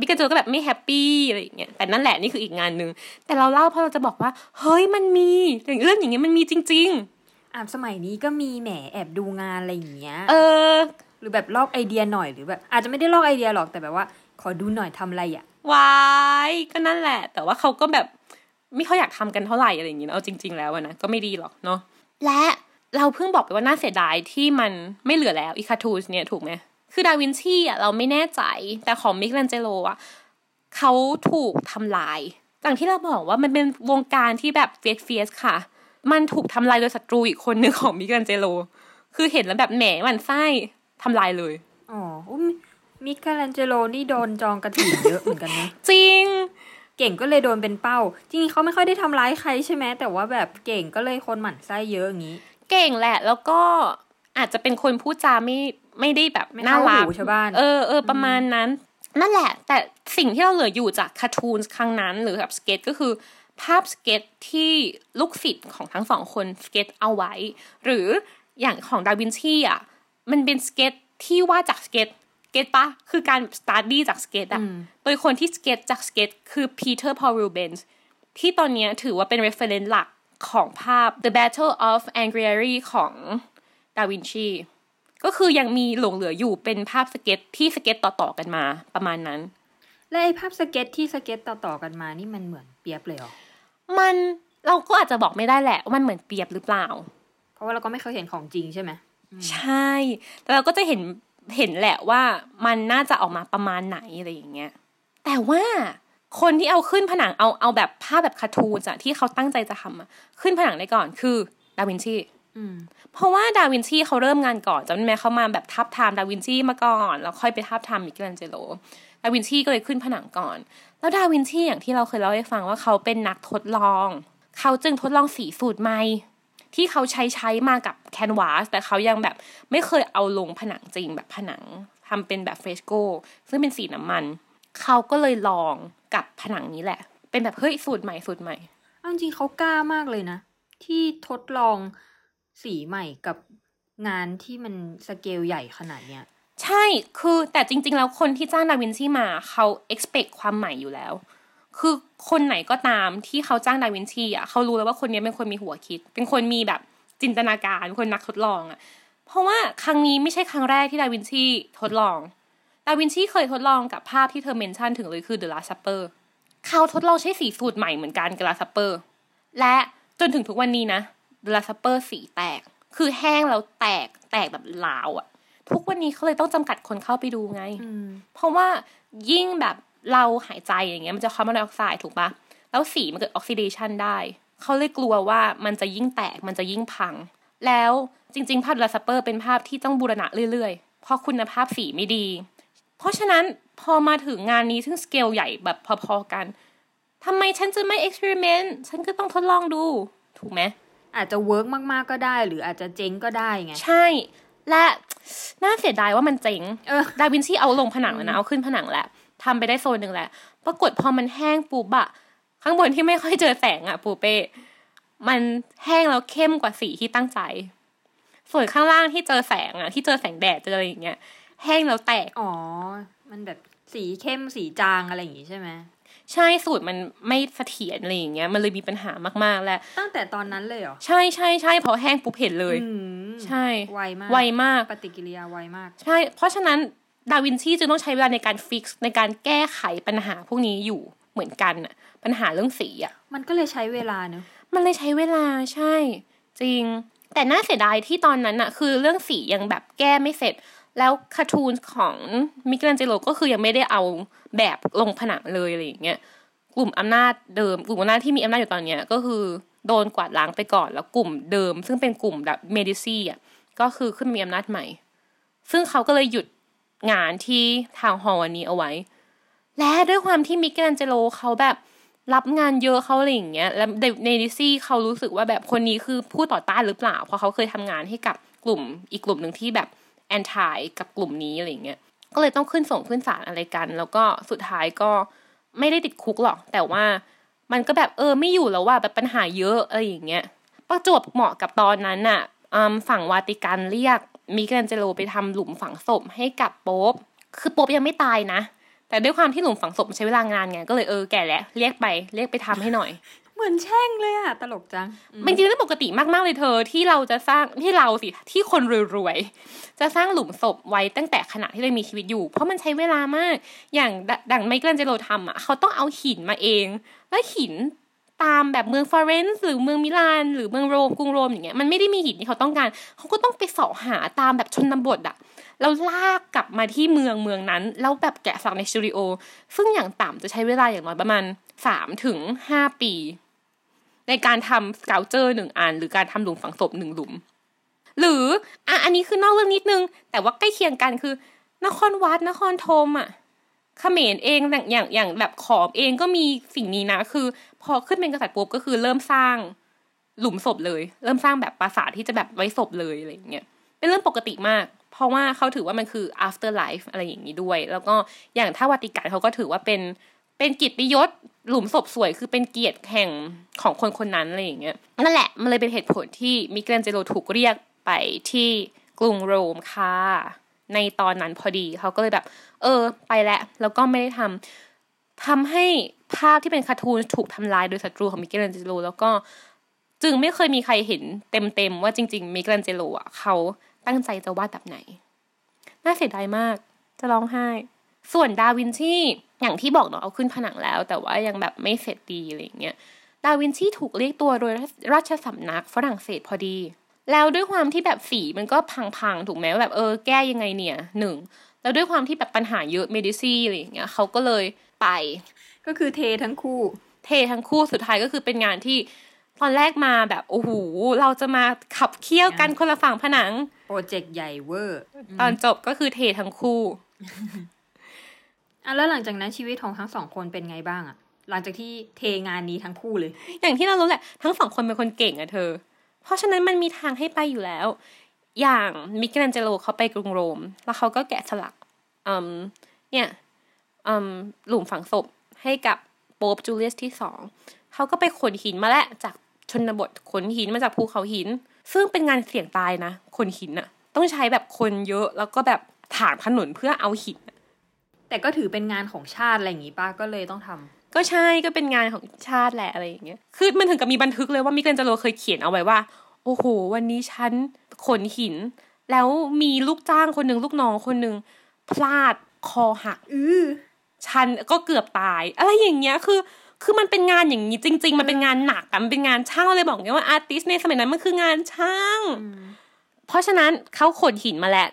[SPEAKER 2] มิเกลันเจโลก็แบบไม่ happy อะไรอย่างเงี้ยแต่นั่นแหละนี่คืออีกงานหนึ่งแต่เราเล่าเพราะเราจะบอกว่า เฮ้ยมันมีเรื่องอย่างเงี้ยมันมีจริง
[SPEAKER 3] อ่าสมัยนี้ก็มีแหมแอบดูงานอะไรอย่างเงี้ย
[SPEAKER 2] ๆเออ
[SPEAKER 3] หรือแบบลอกไอเดียหน่อยหรือแบบอาจจะไม่ได้ลอกไอเดียหรอกแต่แบบว่า ขอดูหน่อยทำอะไรอะ
[SPEAKER 2] วายก็นั่นแหละ แต่ว่าเขาก็แบบไม่ค่อยอยากทำกันเท่าไหร่อะไรอย่างเงี้ยเอาจริง ๆ แล้วอะนะก็ไม่ดีหรอกเนาะ และเราเพิ่งบอกไปว่าน่าเสียดายที่มันไม่เหลือแล้วอี cartoons เนี่ยถูกไหมคือดาวินชีอะเราไม่แน่ใจแต่ของมิก e ล a เจโลอะเขาถูกทำลายอย่างที่เราบอกว่ามันเป็นวงการที่แบบ fierce fierce ค่ะ มันถูกทำลายโดยศัตรูอีกคนหนึ่งของมิก e ล a เจโล คือเห็นแล้วแบบแหมหมันไส้ทำลายเลย
[SPEAKER 3] อ๋ออุ๊ยมิเกลันเจโลนี่โดนจองกระถิ่นเยอะเหมือนกันนะ
[SPEAKER 2] จริง
[SPEAKER 3] เก่งก็เลยโดนเป็นเป้า จริงๆเขาไม่ค่อยได้ทำร้ายใครใช่ไหมแต่ว่าแบบเก่งก็เลยคนหมั่นไส้เยอะอย่างนี้
[SPEAKER 2] เก่งแหละ แล้วก็อาจจะเป็นคนพูดจาไม่ไม่ได้แบบ
[SPEAKER 3] ไม่
[SPEAKER 2] น่า
[SPEAKER 3] เข้า
[SPEAKER 2] รู
[SPEAKER 3] หูชาวบ้าน
[SPEAKER 2] เออเออประมาณนั้น นั่นแหละ แต่สิ่งที่เราเหลืออยู่จาก cartoon ครั้งนั้นหรือแบบสเก็ตช์ก็คือ ภาพสเก็ตช์ที่ลูกศิษย์ของทั้งสองคนสเก็ตช์เอาไว้ หรืออย่างของดาวินชีอะมันเป็นสเก็ตช์ที่วาดจากสเก็ต ช์ get ปะคือการ study จากสเก็ตช์อะโดยคนที่สเก็ตช์จากสเก็ตช์คือปีเตอร์พอลรูเบนส์ที่ตอนเนี้ยถือว่าเป็น reference หลักของภาพ The Battle of Anghiari ของดาวินชีก็คือยังมีหลงเหลืออยู่เป็นภาพสเก็ตช์ที่สเก็ตช์ต่อๆกันมาประมาณนั้น
[SPEAKER 3] และไอภาพสเก็ตช์ที่สเก็ตช์ต่อๆกันมานี่มันเหมือนเปี๊ยบเลยเหรอ
[SPEAKER 2] มันเราก็อาจจะบอกไม่ได้แหละว่ามันเหมือนเปี๊ยบหรือเปล่า
[SPEAKER 3] เพราะว่าเราก็ไม่เคยเห็นของจริงใช่ไหม
[SPEAKER 2] ใช่ แต่เราก็จะเห็น เห็นแหละว่ามันน่าจะออกมาประมาณไหนอะไรอย่างเงี้ย แต่ว่าคนที่เอาขึ้นผนังเอาเอาแบบภาพแบบ cartoon อะที่เขาตั้งใจจะทำอะขึ้นผนังได้ก่อนคือดาวินชี
[SPEAKER 3] อืม
[SPEAKER 2] เพราะว่าดาวินชีเขาเริ่มงานก่อนจำได้ไหมเขามาแบบทาบทามดาวินชีมาก่อนแล้วค่อยไปทาบทามมิเกลันเจโลดาวินชีก็เลยขึ้นผนังก่อน แล้วดาวินชีอย่างที่เราเคยเล่าให้ฟังว่าเขาเป็นนักทดลอง เขาจึงทดลองสีสูตรใหม่ ที่เขาใช้ใช้มากับ canvas แต่เขายังแบบไม่เคยเอาลงผนังจริงแบบผนังทำเป็นแบบเฟรสโกซึ่งเป็นสีน้ำมัน เขาก็เลยลองกับผนังนี้แหละ เป็นแบบเฮ้ยสูตรใหม่สูตรใหม่
[SPEAKER 3] เอาจริงๆเขากล้ามากเลยนะ ที่ทดลองสีใหม่กับงานที่มันสเกลใหญ่ขนาดเนี้ย
[SPEAKER 2] ใช่คือแต่จริง ๆ แล้วคนที่จ้างดาวินชีมาเขา expect ความใหม่อยู่แล้ว คือคนไหนก็ตามที่เขาจ้างดาวินชีอะเขารู้แล้วว่าคนนี้เป็นคนมีหัวคิด เป็นคนมีแบบจินตนาการเป็นคนนักทดลองอะ เพราะว่าครั้งนี้ไม่ใช่ครั้งแรกที่ดาวินชีทดลอง ดาวินชีเคยทดลองกับภาพที่เธอ mention ถึงเลยคือ The Last Supper เขาทดลองใช้สีสูตรใหม่เหมือนกันกับ Last Supper และจนถึงทุกวันนี้นะ The Last Supper สีแตก คือแห้งแล้วแตกแตกแบบลาวอะทุกวันนี้เขาเลยต้องจำกัดคนเข้าไปดูไง
[SPEAKER 3] อืม
[SPEAKER 2] เพราะว่ายิ่งแบบ เราหายใจอย่างเงี้ยมันจะคาร์บอนไดออกไซด์ถูกปะแล้วสีมันเกิดออกซิเดชันได้เขาเลยกลัวว่ามันจะยิ่งแตกมันจะยิ่งพัง แล้วจริง ๆ ภาพ Last Supper เป็นภาพที่ต้องบูรณะเรื่อยๆ เพราะคุณภาพสีไม่ดี เพราะฉะนั้นพอมาถึงงานนี้ซึ่งสเกลใหญ่แบบพอๆกันทำไมฉันจะไม่ experiment ฉันก็ต้องทดลองดู ถูกไหม
[SPEAKER 3] อาจจะ work มากๆก็ได้ หรืออาจจะเจ๊งก็ได้ไง
[SPEAKER 2] ใช่ และน่าเสียดายว่ามันเจ๊ง
[SPEAKER 3] เออ
[SPEAKER 2] ดาวินชีเอาลงผนังแล้วนะเอาขึ้นผนังแล้ว ทำไปได้โซนหนึ่งแล้วปรากฏพอมันแห้งปุ๊บอะข้างบนที่ไม่ค่อยเจอแสงอะปูเป้มันแห้งแล้วเข้มกว่าสีที่ตั้งใจ ส่วนข้างล่างที่เจอแสงอะที่เจอแสงแดดเจออะไรอย่างเงี้ย แห้งแล้วแตก
[SPEAKER 3] อ๋อ มันแบบสีเข้มสีจางอะไรอย่างงี้ใช่ไหม
[SPEAKER 2] ใช่สูตรมันไม่เสถียรอะไรอย่างเงี้ย มันเลยมีปัญหามากๆแล้ว
[SPEAKER 3] ตั้งแต่ตอนนั้นเลยเหรอ
[SPEAKER 2] ใช่ใช่ใช่พอแห้งปุ๊บเห็นเลย
[SPEAKER 3] อืม
[SPEAKER 2] ใช่
[SPEAKER 3] ไวมาก
[SPEAKER 2] ไวมาก
[SPEAKER 3] ปฏิกิริยาไวมาก
[SPEAKER 2] ใช่ เพราะฉะนั้น ดาวินชีจึงต้องใช้เวลาในการฟิกซ์ในการแก้ไขปัญหาพวกนี้อยู่เหมือนกันน่ะปัญหาเรื่องสีอะ
[SPEAKER 3] มันก็เลยใช้เวลาเนอะ
[SPEAKER 2] มันเลยใช้เวลาใช่ จริง แต่น่าเสียดายที่ตอนนั้นอะคือเรื่องสียังแบบแก้ไม่เสร็จ แล้วคาร์ตูนของมิเกลันเจโลก็คือยังไม่ได้เอาแบบลงผนังเลยอะไรอย่างเงี้ยกลุ่มอำนาจเดิม กลุ่มอำนาจที่มีอำนาจอยู่ตอนเนี้ยก็คือโดนกวาดล้างไปก่อนแล้วกลุ่มเดิม ซึ่งเป็นกลุ่มแบบเมดิซี่อะก็คือขึ้นมามีอำนาจใหม่ ซึ่งเขาก็เลยหยุด งานที่ทางฮอลวันนี้เอาไว้ และด้วยความที่มิเกลแองเจโลเขาแบบรับงานเยอะเขาอะไรอย่างเงี้ย แล้วในดิซี่เขารู้สึกว่าแบบคนนี้คือผู้ต่อต้านหรือเปล่า เพราะเขาเคยทำงานให้กับกลุ่มอีกกลุ่มหนึ่งที่แบบแอนทายกับกลุ่มนี้อะไรเงี้ย ก็เลยต้องขึ้นส่งขึ้นศาลอะไรกัน แล้วก็สุดท้ายก็ไม่ได้ติดคุกหรอก แต่ว่ามันก็แบบเออไม่อยู่แล้วว่าแบบปัญหาเยอะอะไรอย่างเงี้ย ประจวบเหมาะกับตอนนั้นน่ะฝั่งวาติกันเรียก มิเกลแองเจโลไปทำหลุมฝังศพให้กับโป๊ปคือโป๊ปยังไม่ตายนะ แต่ด้วยความที่หลุมฝังศพใช้เวลางานไงก็เลยเออแก่แล้วเรียกไปเรียกไปทำให้หน่อย
[SPEAKER 3] เหมือนแช่งเลยอะตลกจัง
[SPEAKER 2] มันจริงๆแล้วปกติมากๆเลยเธอที่เราจะสร้างที่เราสิที่คนรวยๆจะสร้างหลุมศพไว้ตั้งแต่ขณะที่เรามีชีวิตอยู่ เพราะมันใช้เวลามากอย่างดังมิเกลันเจโลทำอะเขาต้องเอาหินมาเอง แล้วหิน ตามแบบเมืองฟลอเรนซ์หรือเมืองมิลานหรือเมืองโรมกรุงโรมอย่างเงี้ยมันไม่ได้มีหินที่เขาต้องการ เขาก็ต้องไปเสาะหาตามแบบชนบทอะแล้วลากกลับมาที่เมืองเมืองนั้น แล้วแบบแกะสลักในสตูดิโอ ซึ่งอย่างต่ำจะใช้เวลาอย่างน้อยประมาณสามถึงห้าปี ในการทำสเกลเจอร์หนึ่งอัน หรือการทำหลุมฝังศพหนึ่งหลุม หรืออะอันนี้คือนอกเรื่องนิดนึง แต่ว่าใกล้เคียงกันคือ นครวัดนครธมอะ เขมรเองอย่างอย่างางแบบขอมเองก็มีสิ่งนี้นะ คือ พอขึ้นเป็นกษัตริย์ปุ๊บก็คือเริ่มสร้างหลุมศพเลย เริ่มสร้างแบบปราสาทที่จะแบบไว้ศพเลยอะไรอย่างเงี้ยเป็นเรื่องปกติมาก เพราะว่าเขาถือว่ามันคือ after life อะไรอย่างนี้ด้วย แล้วก็อย่างถ้าวัติกันเขาก็ถือว่าเป็นเป็นกิตยศหลุมศพสวยคือเป็นเกียรติแห่งของคนคนนั้นอะไรอย่างเงี้ยนั่นแหละมันเลยเป็นเหตุผลที่มิเกลเจโรถูกเรียกไปที่กรุงโรมค่ะ ในตอนนั้นพอดีเขาก็เลยแบบ เออ ไปแล้วแล้วก็ไม่ได้ทำทำให้ภาพที่เป็นคาร์ตูนถูกทำลายโดยศัตรูของมิเกลเจโรแล้วก็จึงไม่เคยมีใครเห็นเต็มๆว่าจริงๆมิเกลันเจโลอะเขาตั้งใจจะวาดแบบไหน น่าเสียดายมาก จะร้องไห้ ส่วนดาวินชีอย่างที่บอกเนาะเอาขึ้นผนังแล้ว แต่ว่ายังแบบไม่เสร็จดีอะไรเงี้ย ดาวินชีถูกเรียกตัวโดยราชสำนักฝรั่งเศสพอดี แล้วด้วยความที่แบบสีมันก็พังๆ ถูกไหมแบบเออแก้ยังไงเนี่ยหนึ่งแล้วด้วยความที่แบบปัญหาเยอะเมดิชีอะไรอย่างเงี้ยเขาก็เลยไป
[SPEAKER 3] ก็คือเททั้งคู่
[SPEAKER 2] เททั้งคู่สุดท้ายก็คือเป็นงานที่ตอนแรกมาแบบโอ้โหเราจะมาขับเคี่ยวกันคนละฝั่งผนัง
[SPEAKER 3] โปรเจกต์ใหญ่เวอร์
[SPEAKER 2] ตอนจบก็คือเททั้งคู่
[SPEAKER 3] อะแล้วหลังจากนั้นชีวิตของทั้งสองคนเป็นไงบ้างอะหลังจากที่เทงานนี้ทั้งคู่เลย
[SPEAKER 2] อย่างที่เรารู้แหละทั้งสองคนเป็นคนเก่งอะเธอ เพราะฉะนั้นมันมีทางให้ไปอยู่แล้ว อย่างมิกลแองเจโลเขาไปกรุงโรม แล้วเขาก็แกะสลักอืมเนี่ยอืมหลุมฝังศพให้กับโป๊ปจูเลียสที่สองเขาก็ไปขนหินมาแล้วจากชนบทขนหินมาจากภูเขาหิน ซึ่งเป็นงานเสี่ยงตายนะขนหินอะต้องใช้แบบคนเยอะแล้วก็แบบถางถนนเพื่อเอาหิน
[SPEAKER 3] แต่ก็ถือเป็นงานของชาติอะไรอย่างงี้ป้าก็เลยต้องทำ
[SPEAKER 2] ก็ใช่ก็เป็นงานของชาติแหละอะไรอย่างเงี้ยคือมันถึงกับมีบันทึกเลยว่ามิเกลเจโรเคยเขียนเอาไว้ว่า โอ้โห วันนี้ฉันขนหิน แล้วมีลูกจ้างคนหนึ่งลูกน้องคนหนึ่งพลาดคอหัก
[SPEAKER 3] อือ
[SPEAKER 2] ฉันก็เกือบตาย อะไรอย่างเงี้ยคือคือมันเป็นงานอย่างนี้จริง ๆ มันเป็นงานหนักอะมันเป็นงานช่างเลยบอกไงว่าอาร์ติสในสมัยนั้นมันคืองานช่าง เพราะฉะนั้นเขาขนหินมาแหละ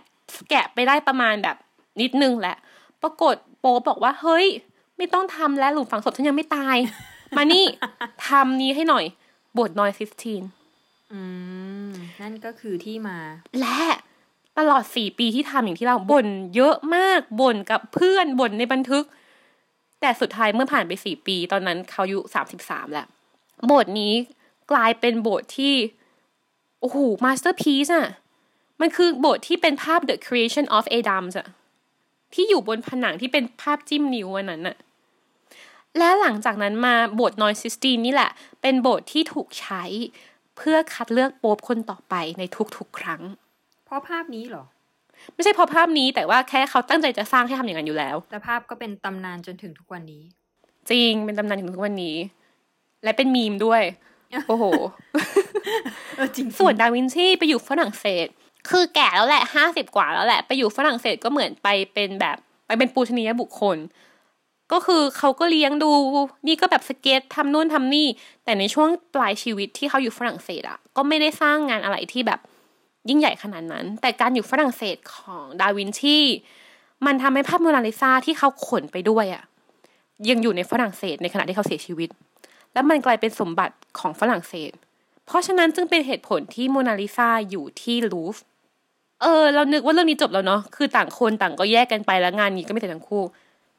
[SPEAKER 2] แกะไปได้ประมาณแบบนิดนึงแหละ ปรากฏโป๊บอกว่าเฮ้ย ไม่ต้องทำแล้วหลุมฝังศพฉันยังไม่ตาย มานี่ทำนี้ให้หน่อยโบสถ์น้อยซิสทีน
[SPEAKER 3] อะอืม นั่นก็คือที่มา
[SPEAKER 2] และตลอดสี่ปีที่ทำอย่างที่เราบ่นเยอะมากบ่นกับเพื่อนบ่นในบันทึก แต่สุดท้ายเมื่อผ่านไปสี่ปี ตอนนั้นเขาอายุสามสิบสามแล้วโบสถ์นี้กลายเป็นโบสถ์ที่ โอ้โห masterpiece อะมันคือโบสถ์ที่เป็นภาพ The Creation of Adam อะที่อยู่บนผนังที่เป็นภาพจิ้มนิ้วอันนั้นอะ และหลังจากนั้นมาบทนอยซิสตีนนี่แหละ เป็นบทที่ถูกใช้เพื่อคัดเลือกโป๊ปคนต่อไปในทุกๆ ครั้ง
[SPEAKER 3] เพราะภาพนี้เหรอ
[SPEAKER 2] ไม่ใช่เพราะภาพนี้แต่ว่าแค่เขาตั้งใจจะสร้างให้ทำอย่างนั้นอยู่แล้ว
[SPEAKER 3] และภาพก็เป็นตำนานจนถึงทุกวันนี้
[SPEAKER 2] จริงเป็นตำนานถึงทุกวันนี้ และเป็นมีมด้วย โอ้โห
[SPEAKER 3] เออจริง
[SPEAKER 2] ส่วนดาวินชีไปอยู่ฝรั่งเศส คือแก่แล้วแหละห้าสิบกว่าแล้วแหละ ไปอยู่ฝรั่งเศสก็เหมือนไปเป็นแบบไปเป็นปูชนียบุคคล ก็คือเขาก็เลี้ยงดู นี่ก็แบบสเก็ตทำนู่นทำนี่ แต่ในช่วงปลายชีวิตที่เขาอยู่ฝรั่งเศสอะก็ไม่ได้สร้างงานอะไรที่แบบยิ่งใหญ่ขนาดนั้น แต่การอยู่ฝรั่งเศสของดาวินชีมันทำให้ภาพโมนาลิซาที่เขาขนไปด้วยอะยังอยู่ในฝรั่งเศสในขณะที่เขาเสียชีวิต และมันกลายเป็นสมบัติของฝรั่งเศส เพราะฉะนั้นจึงเป็นเหตุผลที่โมนาลิซาอยู่ที่ลูฟร์เออ เรานึกว่าเรื่องนี้จบแล้วเนาะคือต่างคนต่างก็แยกกันไปแล้วงานนี้ก็ไม่เสร็จทั้งคู่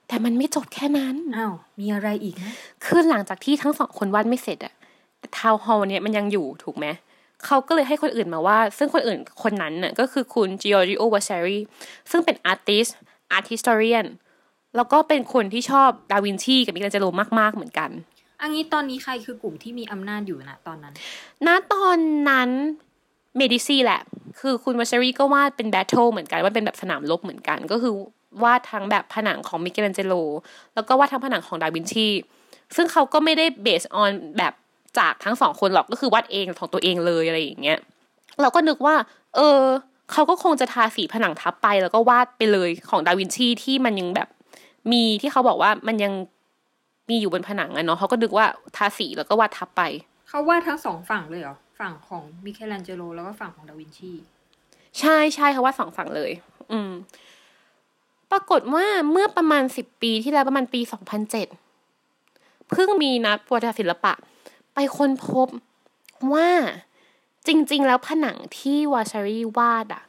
[SPEAKER 2] แต่มันไม่จบแค่นั้น
[SPEAKER 3] อ้าวมีอะไรอีกนะ
[SPEAKER 2] คือหลังจากที่ทั้งสองคนวาดไม่เสร็จอะแต่ town hall เนี่ยมันยังอยู่ถูกไหมเขาก็เลยให้คนอื่นมาวาดซึ่งคนอื่นคนนั้นน่ะก็คือคุณ Giorgio Vasari ซึ่งเป็น artist art historian แล้วก็เป็นคนที่ชอบดาวินชีกับมิเกลันเจโลมาก ๆ เหมือนกัน
[SPEAKER 3] อันนี้ตอนนี้ใครคือกลุ่มที่มีอำนาจอยู่นะตอนนั้น
[SPEAKER 2] ณ ตอนนั้นเมดิซีแหละ คือคุณวาซารีก็วาดเป็น battle เหมือนกันว่าเป็นแบบสนามรบเหมือนกัน ก็คือ วาดทั้งแบบผนังของมิเกล a นเจโล แล้วก็วาดทั้งผนังของดาวินชี ซึ่งเขาก็ไม่ได้ based on แบบจากทั้งสองคนหรอกก็คือวาดเองของตัวเองเลยอะไรอย่างเงี้ยเราก็นึกว่า เออ เขาก็คงจะทาสีผนังทับไป แล้วก็วาดไปเลยของดาวินชีที่มันยังแบบมีที่เขาบอกว่ามันยังมีอยู่บนผนังอะเนาะเขาก็นึกว่าทาสีแล้วก็วาดทับไป
[SPEAKER 3] เขาวาดทั้งสองฝั่งเลยเหรอฝั่งของมิเคลันเจโลแล้วก็ฝั่งของดาวินชี
[SPEAKER 2] ใช่ใช่เขาว่าสองฝั่งเลย อืม ปรากฏว่าเมื่อประมาณสิบปีที่แล้วประมาณปีสองพันเจ็ดเพิ่งมีนักประวัติศาสตร์ศิลปะ ไปค้นพบว่าจริง ๆ แล้วผนังที่วาชารีวาดอะ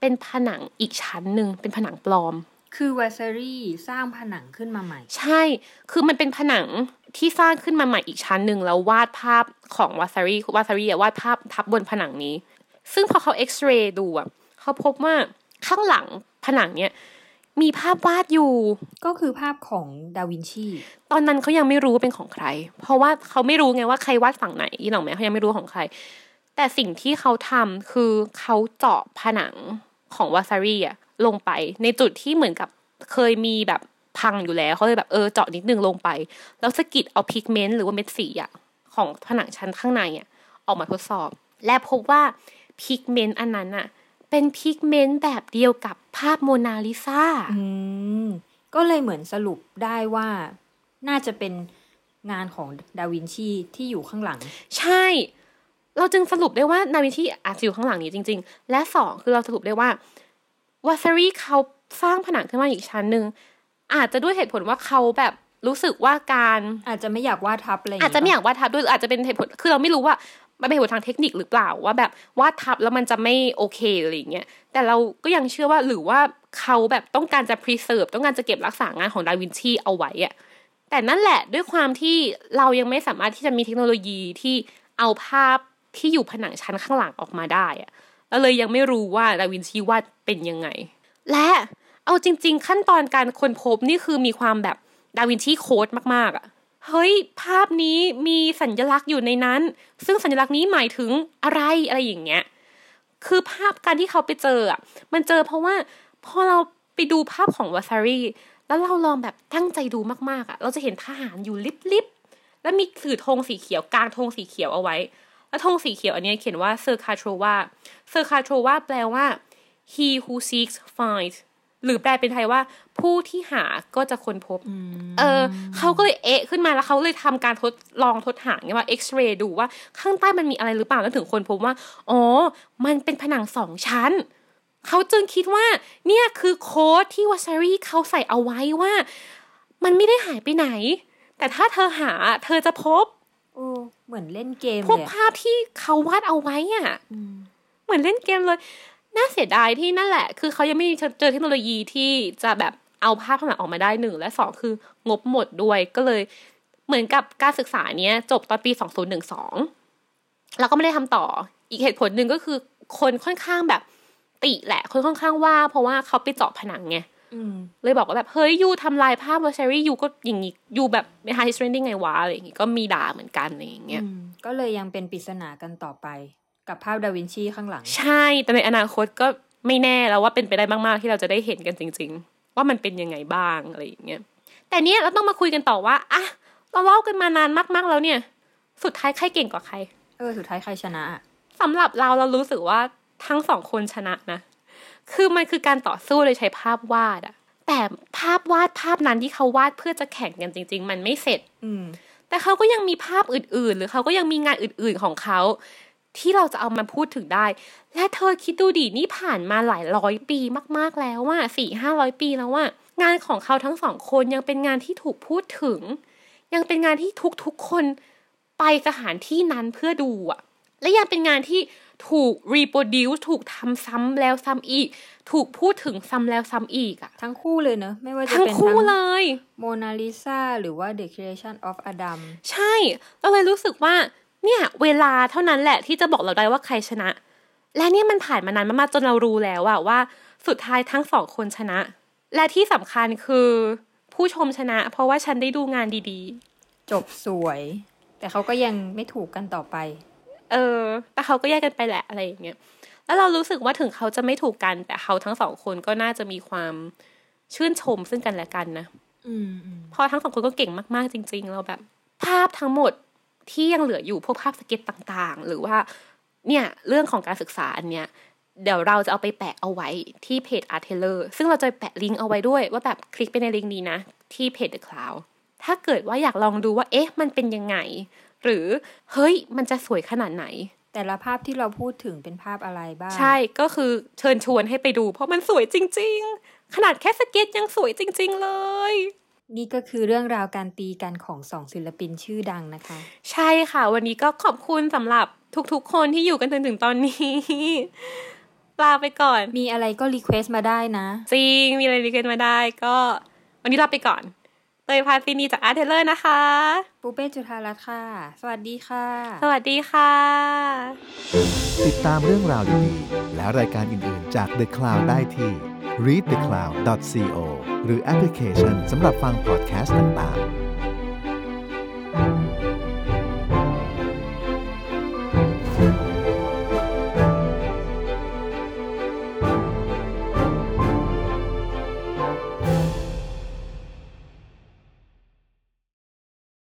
[SPEAKER 2] เป็นผนังอีกชั้นหนึ่งเป็นผนังปลอม
[SPEAKER 3] คือวาซารีสร้างผนังขึ้นมาใหม่
[SPEAKER 2] ใช่ คือมันเป็นผนังที่สร้างขึ้นมาใหม่อีกชั้นหนึ่งแล้ววาดภาพของวาซารีวาซารีอะวาดภาพทับบนผนังนี้ ซึ่งพอเขาเอ็กซเรย์ดูอะเขาพบว่าข้างหลังผนังเนี้ย มีภาพวาดอยู่
[SPEAKER 3] ก็คือภาพของดาวินชี
[SPEAKER 2] ตอนนั้นเขายังไม่รู้ว่าเป็นของใคร เพราะว่าเขาไม่รู้ไงว่าใครวาดฝั่งไหนยี่หรอกไหมเขายังไม่รู้ของใคร แต่สิ่งที่เขาทำคือเขาเจาะผนังของวาซารีอะลงไป ในจุดที่เหมือนกับเคยมีแบบพังอยู่แล้วเขาเลยแบบเออเจาะนิดนึงลงไป แล้วสะกิดเอา pigment หรือว่าเม็ดสีอะของผนังชั้นข้างในอะออกมาทดสอบ และพบว่า pigment อันนั้นอะ เป็น pigment แบบเดียวกับภาพโมนาลิซา
[SPEAKER 3] อืมก็เลยเหมือนสรุปได้ว่าน่าจะเป็นงานของดาวินชีที่อยู่ข้างหลัง
[SPEAKER 2] ใช่ เราจึงสรุปได้ว่านาวินชีอาจจะอยู่ข้างหลังนี้จริง ๆ และสองคือเราสรุปได้ว่าวาซารีเขาสร้างผนังขึ้นมาอีกชั้นหนึ่งอาจจะด้วยเหตุผลว่าเขาแบบรู้สึกว่าการ
[SPEAKER 3] อาจจะไม่อยากวาดทับอะไรย่ง
[SPEAKER 2] อาจ
[SPEAKER 3] งี้
[SPEAKER 2] จะไม่
[SPEAKER 3] ป
[SPEAKER 2] อยากวาดทับด้วยหรืออาจจะเป็นเหตุผลคือเราไม่รู้ว่า มันเป็นเหตุผลทางเทคนิคหรือเปล่าว่าแบบวาดทับแล้วมันจะไม่โอเคอะไรเงี้ยแต่เราก็ยังเชื่อว่าหรือว่าเขาแบบต้องการจะ preserve ต้องการจะเก็บรักษางานของดาวินชีเอาไว้อะแต่นั่นแหละด้วยความที่เรายังไม่สามารถที่จะมีเทคโนโลยีที่เอาภาพที่อยู่ผนังชั้นข้างหลังออกมาได้อะเราเลยยังไม่รู้ว่าดาวินชีวาดเป็นยังไง และเอาจริง ๆ ขั้นตอนการค้นพบนี่คือมีความแบบดาวินชีโค้ดมากๆอะ เฮ้ย ภาพนี้มีสัญลักษณ์อยู่ในนั้น ซึ่งสัญลักษณ์นี้หมายถึงอะไรอะไรอย่างเงี้ย คือภาพการที่เขาไปเจออะ มันเจอเพราะว่าพอเราไปดูภาพของวาซารีแล้วเราลองแบบตั้งใจดูมากๆอะ เราจะเห็นทหารอยู่ลิบๆ แล้วมีถือธงสีเขียวกางธงสีเขียวเอาไว้ แล้วธงสีเขียวอันนี้เขียนว่า cerca trova cerca trova แปลว่า he who seeks finds หรือแปลเป็นไทยว่า ผู้ที่หาก็จะค้นพบ เออเขาก็เลยเอ๊ะขึ้นมาแล้วเขาเลยทำการทดลองทดหาไงว่าเอ็กซเรย์ดูว่าข้างใต้มันมีอะไรหรือเปล่าแล้วถึงค้นพบว่าอ๋อมันเป็นผนังสองชั้นเขาจึงคิดว่าเนี่ยคือโค้ดที่วาซารีเขาใส่เอาไว้ว่า มันไม่ได้หายไปไหน แต่ถ้าเธอหาเธอจะพบ
[SPEAKER 3] โอ้เหมือนเล่นเกม
[SPEAKER 2] พวก
[SPEAKER 3] เลยอะ
[SPEAKER 2] ภาพที่เขาวาดเอาไว้อะ
[SPEAKER 3] อืม
[SPEAKER 2] เหมือนเล่นเกมเลย น่าเสียดายที่นั่นแหละ คือเขายังไม่เจอเทคโนโลยีที่จะแบบเอาภาพข้างหลังออกมาได้หนึ่งและสองคืองบหมดด้วยก็เลยเหมือนกับการศึกษาเนี้ยจบตอนปีสองศูนย์หนึ่งสองแล้วก็ไม่ได้ทำต่อ อีกเหตุผลหนึ่งก็คือคนค่อนข้างแบบติแหละ คนค่อนข้างว่า เพราะว่าเขาไปเจาะผนังไง
[SPEAKER 3] อืม
[SPEAKER 2] เลยบอกว่าแบบเฮ้ย you ทำลายภาพวาซารี you ก็อย่างงี้ you แบบไม่ understanding ไงวะอะไรอย่างงี้ก็มีด่าเหมือนกันอะไรอย่างเงี้ย
[SPEAKER 3] อืมก็เลยยังเป็นปริศนากันต่อไป กับภาพดาวินชีข้างหลัง
[SPEAKER 2] ใช่ แต่ในอนาคตก็ไม่แน่แล้วว่าเป็นไปได้มากๆที่เราจะได้เห็นกันจริง ๆ ว่ามันเป็นยังไงบ้างอะไรอย่างเงี้ยแต่เนี้ยเราต้องมาคุยกันต่อว่าอะเราเล่ากันมานานมากๆแล้วเนี่ย สุดท้ายใครเก่งกว่าใคร
[SPEAKER 3] เออสุดท้ายใครชนะอะ
[SPEAKER 2] สำหรับเราเรารู้สึกว่าทั้งสองคนชนะนะ คือมันคือการต่อสู้โดยใช้ภาพวาดอะแต่ภาพวาดภาพนั้นที่เขาวาดเพื่อจะแข่งกันจริง ๆ มันไม่เสร็จ
[SPEAKER 3] อืม
[SPEAKER 2] แต่เขาก็ยังมีภาพอื่น ๆ หรือเขาก็ยังมีงานอื่น ๆของเขา ที่เราจะเอามาพูดถึงได้ และเธอคิดดูดินี่ผ่านมาหลายร้อยปีมาก ๆแล้วว่าสี่ห้าร้อยปีแล้วว่างานของเขาทั้งสองคนยังเป็นงานที่ถูกพูดถึง ยังเป็นงานที่ทุกๆคนไปสถานที่นั้นเพื่อดูอะและยังเป็นงานที่ถูก reproduce ถูกทำซ้ำแล้วซ้ำอีก ถูกพูดถึงซ้ำแล้วซ้ำอีกอะ
[SPEAKER 3] ทั้งคู่เลยเนอะไม่ว่าจะ
[SPEAKER 2] ทั้ง
[SPEAKER 3] เป็น
[SPEAKER 2] คู่เลย
[SPEAKER 3] โมนาลิซาหรือว่า The Creation of Adam
[SPEAKER 2] ใช่ก็เลยรู้สึกว่า เนี่ย เวลาเท่านั้นแหละที่จะบอกเราได้ว่าใครชนะ และเนี่ยมันผ่านมานานมากๆจนเรารู้แล้วอะว่า สุดท้ายทั้งสองคนชนะ และที่สำคัญคือ ผู้ชมชนะ เพราะว่าฉันได้ดูงานดี
[SPEAKER 3] จบสวย แต่เขาก็ยังไม่ถูกกันต่อไป
[SPEAKER 2] ๆเออ แต่เขาก็แยกกันไปแหละอะไรอย่างเงี้ยแล้วเรารู้สึกว่าถึงเขาจะไม่ถูกกัน แต่เขาทั้งสองคนก็น่าจะมีความชื่นชมซึ่งกันและกันนะ
[SPEAKER 3] อืมอืม
[SPEAKER 2] เพราะทั้งสองคนก็เก่งมาก ๆ จริง ๆ เราแบบ ภาพทั้งหมด ที่ยังเหลืออยู่พวกภาพสเก็ตต่างๆ หรือว่าเนี่ยเรื่องของการศึกษาอันเนี้ยเดี๋ยวเราจะเอาไปแปะเอาไว้ที่เพจ Art t a i l o r ซึ่งเราจะแปะลิงก์เอาไว้ด้วย ว่าแบบคลิกไปในลิงก์นี้นะ ที่เพจ The Cloud ถ้าเกิดว่าอยากลองดูว่าเอ๊ะ มันเป็นยังไง หรือเฮ้ยมันจะสวยขนาดไหน
[SPEAKER 3] แต่ละภาพที่เราพูดถึงเป็นภาพอะไรบ้าง
[SPEAKER 2] ใช่ก็คือเชิญชวนให้ไปดู เพราะมันสวยจริง ๆ ขนาดแค่สเก็ตยังสวยจริง ๆ เลย
[SPEAKER 3] นี่ก็คือเรื่องราวการตีกันของสองศิลปินชื่อดังนะคะ
[SPEAKER 2] ใช่ค่ะ วันนี้ก็ขอบคุณสำหรับทุกๆ คนที่อยู่กันจนถึงตอนนี้ลาไปก่อน
[SPEAKER 3] มีอะไรก็ request มาได้นะ
[SPEAKER 2] จริง มีอะไร DM กันมาได้ก็ วันนี้ลาไปก่อน เตยพาซินีจากอาร์เทเลอร์นะคะ
[SPEAKER 3] ปูเป้จุธารัตน์ค่ะ สวัสดีค่ะ
[SPEAKER 2] สวัสดีค่ะ
[SPEAKER 1] ติดตามเรื่องราวดีๆ และรายการอื่นๆจาก The Cloud ได้ที่ readthecloud.co หรือแอปพลิเคชันสำหรับฟังพอดแคสต์ต่างๆ